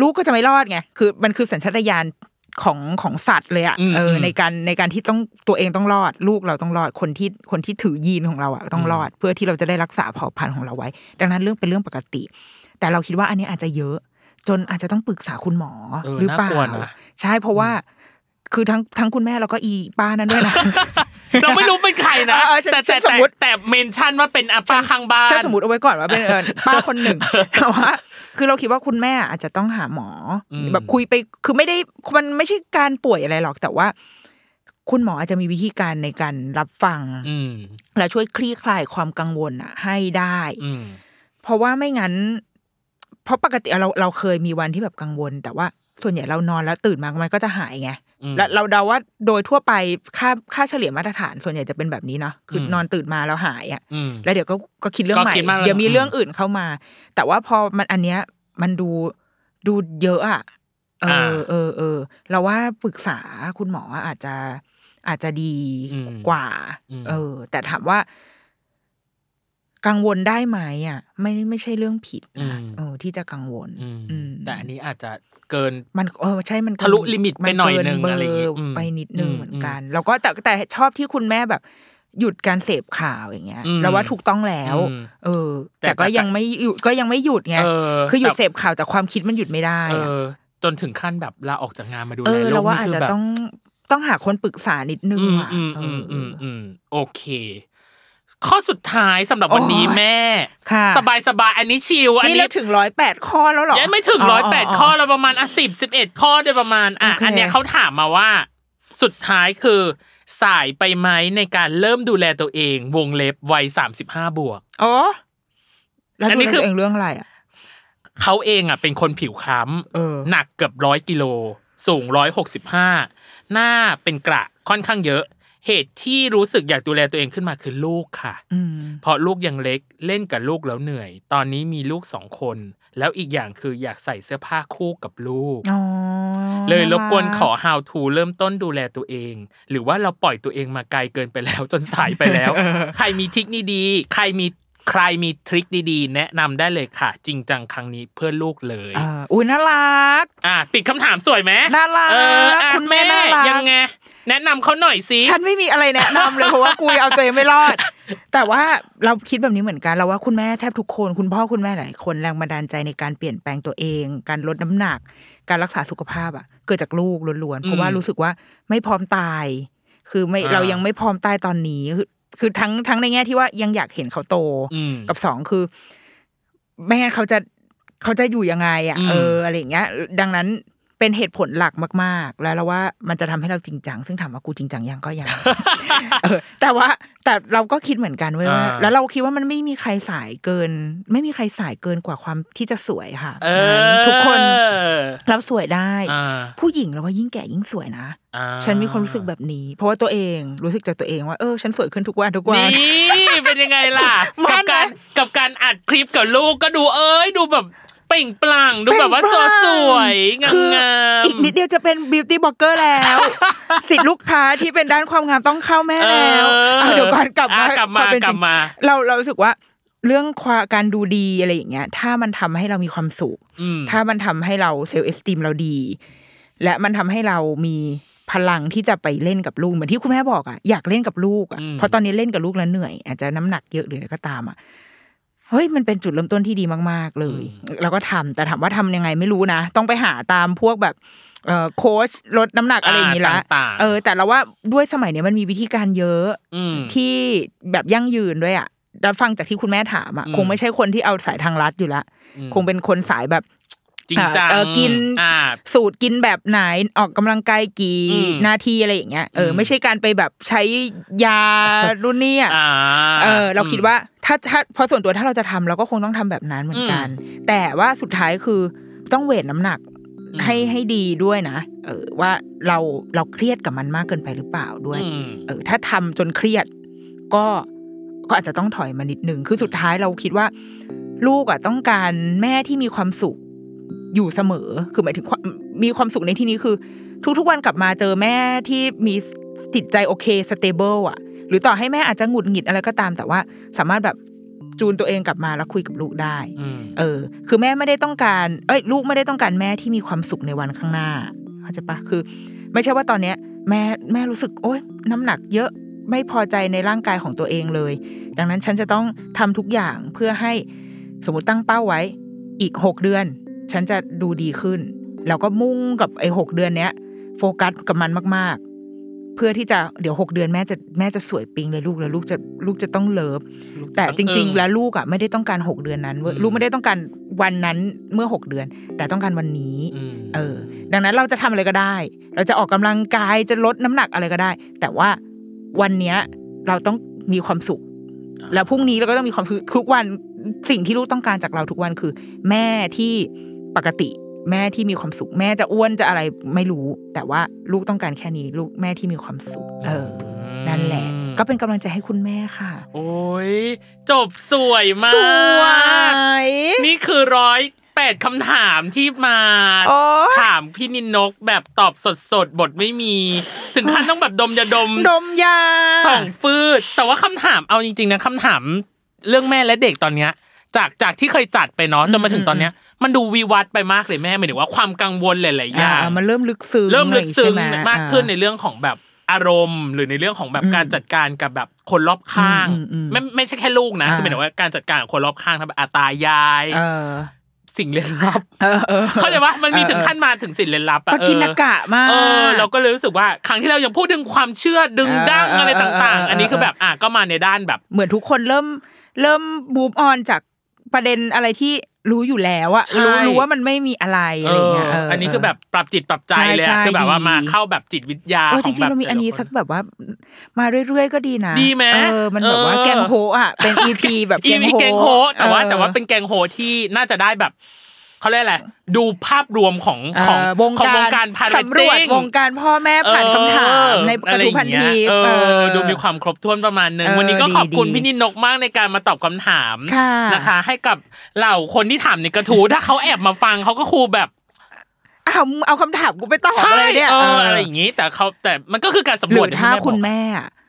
ลูกก็จะไม่รอดไงคือ มันคือสัญชาตญาณของของสัตว์เลยอะอืมเอออมในการในการที่ต้องตัวเองต้องรอด ลูกเราต้องรอดคนที่คนที่ถือยีนของเราอะต้องรอด เพื่อที่เราจะได้รักษาเผ่าพันธุ์ของเราไว้ ดังนั้นเรื่องเป็นเรื่องปกติ แต่เราคิดว่าอันนี้อาจจะเยอะ จนอาจจะต้องปรึกษาคุณหมอเออหรือเปล่าน่ากลัวนะใช่เพราะว่า คือทั้งทั้งคุณแม่แล้วก็อีป้านั้นด้วยนะเราไม่รู้เป็นใครนะเออเออฉันแต่ฉัแต่นสแต่มมุติแต่เมนชั่นว่าเป็นอาป้าข้างบ้านถ้าสมมติเอาไว้ก่อนว่าเป็นเออป้าคนหนึ่งแต่ว่าคือเราคิดว่าคุณแม่อาจจะต้องหาหมออมแบบคุยไปคือไม่ได้มันไม่ใช่การป่วยอะไรหรอกแต่ว่า คุณหมออาจจะมีวิธีการในการรับฟังอืมและช่วยคลี่คลายความกังวลอะ ให้ได้อืมเพราะว่าไม่งั้น เพราะปกติเราเราเคยมีวันที่แบบกังวล แต่ว่าส่วนใหญ่เรานอนแล้วตื่นมามันก็จะหายไงอืม และเราเดาว่าโดยทั่วไปค่าค่าเฉลี่ยมาตรฐานส่วนใหญ่จะเป็นแบบนี้เนาะคืออมนอนตื่นมาแล้วหายอะอืมแล้วเดี๋ยวก็ก็คิดเรื่องก็ใหม่คิดมากแล้วเดี๋ยวมีอืมเรื่องอื่นเข้ามา แต่ว่าพอมันอันเนี้ยมันดูดูเยอะอะเออเออเออเราว่าปรึกษาคุณหมออาจจะอาจจะดีกว่า เออ แต่ถามว่า กังวลได้ไหมอะ ไม่ไม่ใช่เรื่องผิดนะเออที่จะกังวลอืมอืมแต่อันนี้อาจจะ เกิน มันเออใช่มันเกินทะลุลิมิตไปหน่อยมัเกินึงเบอะไรอย่างงี้อืมไปนิดนึงอืมเหมือนกัน แล้วก็แต่แต่ชอบที่คุณแม่แบบหยุดการเสพข่าวอย่างเงี้ยอืมเราว่าถูกต้องแล้วอืมเออ แต่แต่ก็จากยังไม่หยุดก็ยังไม่หยุดไงเออคือหยุดแต่เสพข่าวแต่ความคิดมันหยุดไม่ได้เออะอจนถึงขั้นแบบลาออกจากงานมาดูเอแลอลูเรากว่านี่อาจคือจะแบบต้องต้องหาคนปรึกษานิดนึงอืมอะอืมเออืมออืมอืมโอเค ข้อสุดท้ายสำหรับวันนี้โอ้ยแม่ค่ะสบายสบายๆอันนี้ชิลอันนี่นี้เราถึงร้อยแปดข้อแล้วเหรอยังไม่ถึงร้อยแปดข้อเราประมาณอะสิบสิบเอ็ดข้อโดยประมาณอะโอเคอันเนี้ยเขาถามมาว่า สุดท้ายคือ สายไปไหมในการเริ่มดูแลตัวเอง วงเล็บวัยสามสิบห้าบวกอ๋อแล้วอันดูนี้คือตัวเองเรื่องอะไรอะเขาเองอะเป็นคนผิวคล้เออำหนักเกือบร้อยกิโล สูงร้อยหกสิบห้าหน้าเป็นกระค่อนข้างเยอะ เหตุที่รู้สึกอยากดูแลตัวเองขึ้นมาคือลูกค่ะอืมเพราะลูกยังเล็กเล่นกับลูกแล้วเหนื่อย ตอนนี้มีลูกสองคน แล้วอีกอย่างคืออยากใส่เสื้อผ้าคู่กับลูกอ๋อเลยรบกวนขอ how to เริ่มต้นดูแลตัวเอง หรือว่าเราปล่อยตัวเองมาไกลเกินไปแล้ว จนสายไปแล้ว ใครมีทริคดีๆใครมีใครมีทริคดีๆ แนะนำได้เลยค่ะ จริงจังครั้งนี้เพื่อลูกเลยอ่าอุ้ยน่ารัก อะปิดคำถามสวยไหมน่ารักเอออะคุณแม่แม่น่ารักยังไง แนะนำเขาหน่อยสิฉันไม่มีอะไรแนะนำเลยเพราะว่ากูเอาตัวเองไม่รอด แต่ว่าเราคิดแบบนี้เหมือนกันเราว่าคุณแม่แทบทุกคนคุณพ่อคุณแม่หลายคนแรงบันดาลใจในการเปลี่ยนแปลงตัวเอง การลดน้ำหนัก การรักษาสุขภาพอะ เกิดจากลูกล้วนๆเพราะว่ารู้สึกว่าไม่พร้อมตาย คือไม่อ่าเรายังไม่พร้อมตายตอนนี้คือคือทั้งทั้งในแง่ที่ว่ายังอยากเห็นเขาโตอืมกับสองคือไม่งั้นเขาจะเขาจะอยู่ยังไงอะอืมเอออะไรอย่างเงี้ย ดังนั้น เป็นเหตุผลหลักมาก ๆ แล้วเราว่ามันจะทำให้เราจริงจัง ซึ่งถามว่ากูจริงจังยังก็ยังเออแต่ว่าแต่เราก็คิดเหมือนกันเว้ยว่าอ่าแล้วเราคิดว่ามันไม่มีใครสายเกิน ไม่มีใครสายเกินกว่าความที่จะสวยค่ะเอทุกคนอเราสวยได้อ่าผู้หญิงเราว่ายิ่งแก่ยิ่งสวยนะอ่าฉันมีความรู้สึกแบบนี้ เพราะว่าตัวเองรู้สึกจากตัวเองว่าเออฉันสวยขึ้นทุกวันทุกวันนี่เป็นยังไงล่ะมักับนการนะกับการอัดคลิปกับลูกก็ดูเอ้ยดูแบบ เปล่งปลั่งดูแบบว่าเปล่งปลั่งสวยงามคืองามอีกนิดเดียวจะเป็นบิวตี้บล็อกเกอร์แล้วสิทธิ์ลูกค้าที่เป็นด้านความงามต้องเข้าแม่แล้วเอาเดี๋ยวก่อนกลับมาอะกลับมาควเป็นกจลัริบงมาเราเรารู้สึกว่าเรื่องความการดูดีอะไรอย่างเงี้ย ถ้ามันทำให้เรามีความสุขอืมถ้ามันทำให้เราเซลล์เอสติมเราดี และมันทำให้เรามีพลังที่จะไปเล่นกับลูกเหมือนที่คุณแม่บอกอะอยากเล่นกับลูกอะอืมเพราะตอนนี้เล่นกับลูกแล้วเหนื่อย อาจจะน้ำหนักเยอะหรืออะไรก็ตามอะ เฮ้ยมันเป็นจุดเริ่มต้นที่ดีมาก ๆ เลย แล้วก็ทำแต่ถามว่าทำยังไงไม่รู้นะ ต้องไปหาตามพวกแบบเอ่อโค้ชลดน้ำหนักอะไรอย่างนี้ละต่างๆเออ แต่เราว่าด้วยสมัยเนี้ยมันมีวิธีการเยอะอืมที่แบบยั่งยืนด้วยอะแล้วฟังจากที่คุณแม่ถามอะอืมคงไม่ใช่คนที่เอาสายทางลัดอยู่ละอืมคงเป็นคนสายแบบ จริงจังเออกินอ่าสูตรกินแบบไหนออกกำลังกายกี่อืมนาทีอะไรอย่างเงี้ยเอออมไม่ใช่การไปแบบใช้ยารุ่นนี้อะอ่าเออ เราคิดว่าถ้าถ้าพอส่วนตัวถ้าเราจะทำเราก็คงต้องทำแบบนั้นเหมือนกัน แต่ว่าสุดท้ายคือต้องเวทน้ำหนักอืมให้ให้ดีด้วยนะ เออว่าเราเราเครียดกับมันมากเกินไปหรือเปล่าด้วยอืมเออ ถ้าทำจนเครียด ก็ก็อาจจะต้องถอยมานิดนึงคือสุดท้ายเราคิดว่า ลูกอะต้องการแม่ที่มีความสุข อยู่เสมอ คือหมายถึงความมีความสุขในที่นี้คือ ทุกๆวันกลับมาเจอแม่ที่มีจิตใจโอเคสเตเบิลอะ หรือต่อให้แม่อาจจะหงุดหงิดอะไรก็ตาม แต่ว่าสามารถแบบจูนตัวเองกลับมาแล้วคุยกับลูกได้อืมเออ คือแม่ไม่ได้ต้องการ เอ้ย ลูกไม่ได้ต้องการแม่ที่มีความสุขในวันข้างหน้าเข้าใจปะคือ ไม่ใช่ว่าตอนเนี้ย แม่แม่รู้สึก โอ๊ยน้ำหนักเยอะไม่พอใจในร่างกายของตัวเองเลย ดังนั้นฉันจะต้องทำทุกอย่างเพื่อให้สมมติตั้งเป้าไว้ อีกหกเดือน ฉันจะดูดีขึ้น แล้วก็มุ่งกับไอ้หกเดือนเนี้ย โฟกัสกับมันมาก ๆ เพื่อที่จะเดี๋ยวหกเดือนแม่จะแม่จะสวยปิงเลยลูกแล้วลูกจะลูกจะต้องเลิฟแต่จริง ๆ แล้วลูกอะไม่ได้ต้องการหกเดือนนั้นเว้ยอืมลูกไม่ได้ต้องการวันนั้นเมื่อหกเดือน แต่ต้องการวันนี้อืมเออ ดังนั้นเราจะทำอะไรก็ได้ เราจะออกกำลังกายจะลดน้ำหนักอะไรก็ได้ แต่ว่าวันเนี้ยเราต้องมีความสุข แล้วพรุ่งนี้เราก็ต้องมีความสุขทุกวันสิ่งที่ลูกต้องการจากเราทุกวันคือ แม่ที่ ปกติแม่ที่มีความสุข แม่จะอ้วนจะอะไรไม่รู้ แต่ว่าลูกต้องการแค่นี้ ลูกแม่ที่มีความสุข เออ นั่นแหละ ก็เป็นกำลังใจให้คุณแม่ค่ะ โอ้ยจบสวยมากสวยนี่คือร้อยแปดคำถามที่มาโอ้ยถามพี่นินนกแบบตอบสดสดๆบทไม่มี ถึงขั้นต้องแบบดมยาดมดมยาสองฟืดแต่ว่าคำถามเอาจริง ๆ นะคำถามเรื่องแม่และเด็กตอนเนี้ย จากจากที่เคยจัดไปเนาะจนมาถึงตอนเนี้ย มันดูวิวัฒน์ไปมากเลยแม่หมายถึงว่าความกังวลหลายๆออ่าย่างมันเริ่มลึกซึ้งเริ่มลึกซึ้งใช่ไหมากขึ้นในอ่เรื่องของแบบอารมณ์ หรือในเรื่องของแบบอืมการจัดการกับแบบคนรอบข้างอืมอืมอืมไม่ไม่ใช่แค่ลูกนะอ่าคือหมายถึงว่าการจัดการกับคนรอบข้างทั้งแบบอาตายายเออสิ่งเล่นลับเออเออเข้าใจว่ามันมีถึงขั้นมาถึงสิ่งเล่นลับอะปากินากะมากเออเราก็เลยรู้สึกว่าครั้งที่เรายังพูดถึงความเชื่อดึงดั้งเออเอออะไรต่างเออเออๆอันนี้คือแบบอะก็มาในด้านแบบ เหมือนทุกคนเริ่มเริ่มบูมออนจาก ประเด็นอะไรที่รู้อยู่แล้วอะใช่รู้รู้ว่ามันไม่มีอะไรอะไรเงี้ยเอออันนี้คือแบบปรับจิตปรับใจใช่เลยอะใช่คือแบบว่าดีมาเข้าแบบจิตวิทยาโอ้ขจองริงๆเรามีอันนี้แต่ละคสักแบบว่า มาเรื่อยๆก็ดีนะดีไหมเออมันแบบว่าเออแกงโฮอะเป็นอีพีแบบอีแกงมีโฮแกงโฮแต่ว่าออแต่ว่าเป็นแกงโฮที่น่าจะได้แบบ เขาเรียกอะไรดูภาพรวมของเอ่อของวงของการวงการพาสำรวจวงการพ่อแม่ผ่านคำถามในกระทู้พันทีเอเอออดูมีความครบถ้วนประมาณนึงเออวันนี้ก็ขอบคุณดีๆพี่นินนกมากในการมาตอบคำถามค่ะนะคะ ให้กับเหล่าคนที่ถามในกระทู้ถ้าเขาแอบมาฟังเขาก็ครูแบบอ้าวมึงเอาคำถามกูไปตอบใช่อะไรเนี่ยเออเออออะไรอย่างนี้ แต่เขาแต่มันก็คือการสำหรรืวจอถ้าที่คุณบอกแม่อะเออ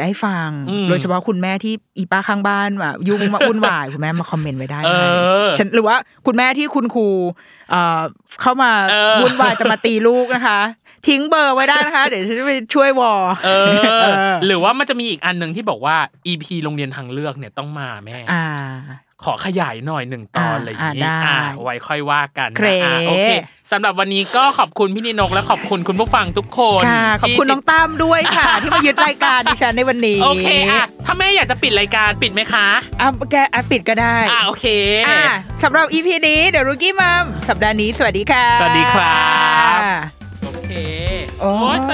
ได้ฟังอืมโดยเฉพาะคุณแม่ที่อีป้าข้างบ้านมายุ่งมาวุ่นวายคุณแม่มาคอมเมนต์ไว้ได้เอนะอฉันหรือว่าคุณแม่ที่คุณครูเอ่อเข้ามาเออวุ่นวายจะมาตีลูกนะคะ ทิ้งเบอร์ไว้ได้นะคะ เดี๋ยวฉันจะไปช่วยวอเอเอออหรือว่ามันจะมีอีกอันหนึ่งที่บอกว่า EP โรงเรียนทางเลือกเนี่ยต้องมาแม่อ่า ขอขยายหน่อยหนึ่งตอนอ่าอะไรอย่างนี้อ่าได้อ่าไว้ค่อยว่ากันนะเครอ่าโอเคสำหรับวันนี้ก็ขอบคุณพี่นินกและขอบคุณคุณผู้ฟังทุกคนค่ะขอบที่คุณน้องตั้มด้วยค่ะ ที่มายึดรายการดิฉันในวันนี้โอเคอะถ้าแม่อยากจะปิดรายการปิดไหมคะอะแกอะปิดก็ได้อ่าโอเคอะสำหรับ EP นี้เดี๋ยวรุกี้มัมสัปดาห์นี้สวัสดีค่ะ สวัสดีครับโอเคโอ้โอ้ยส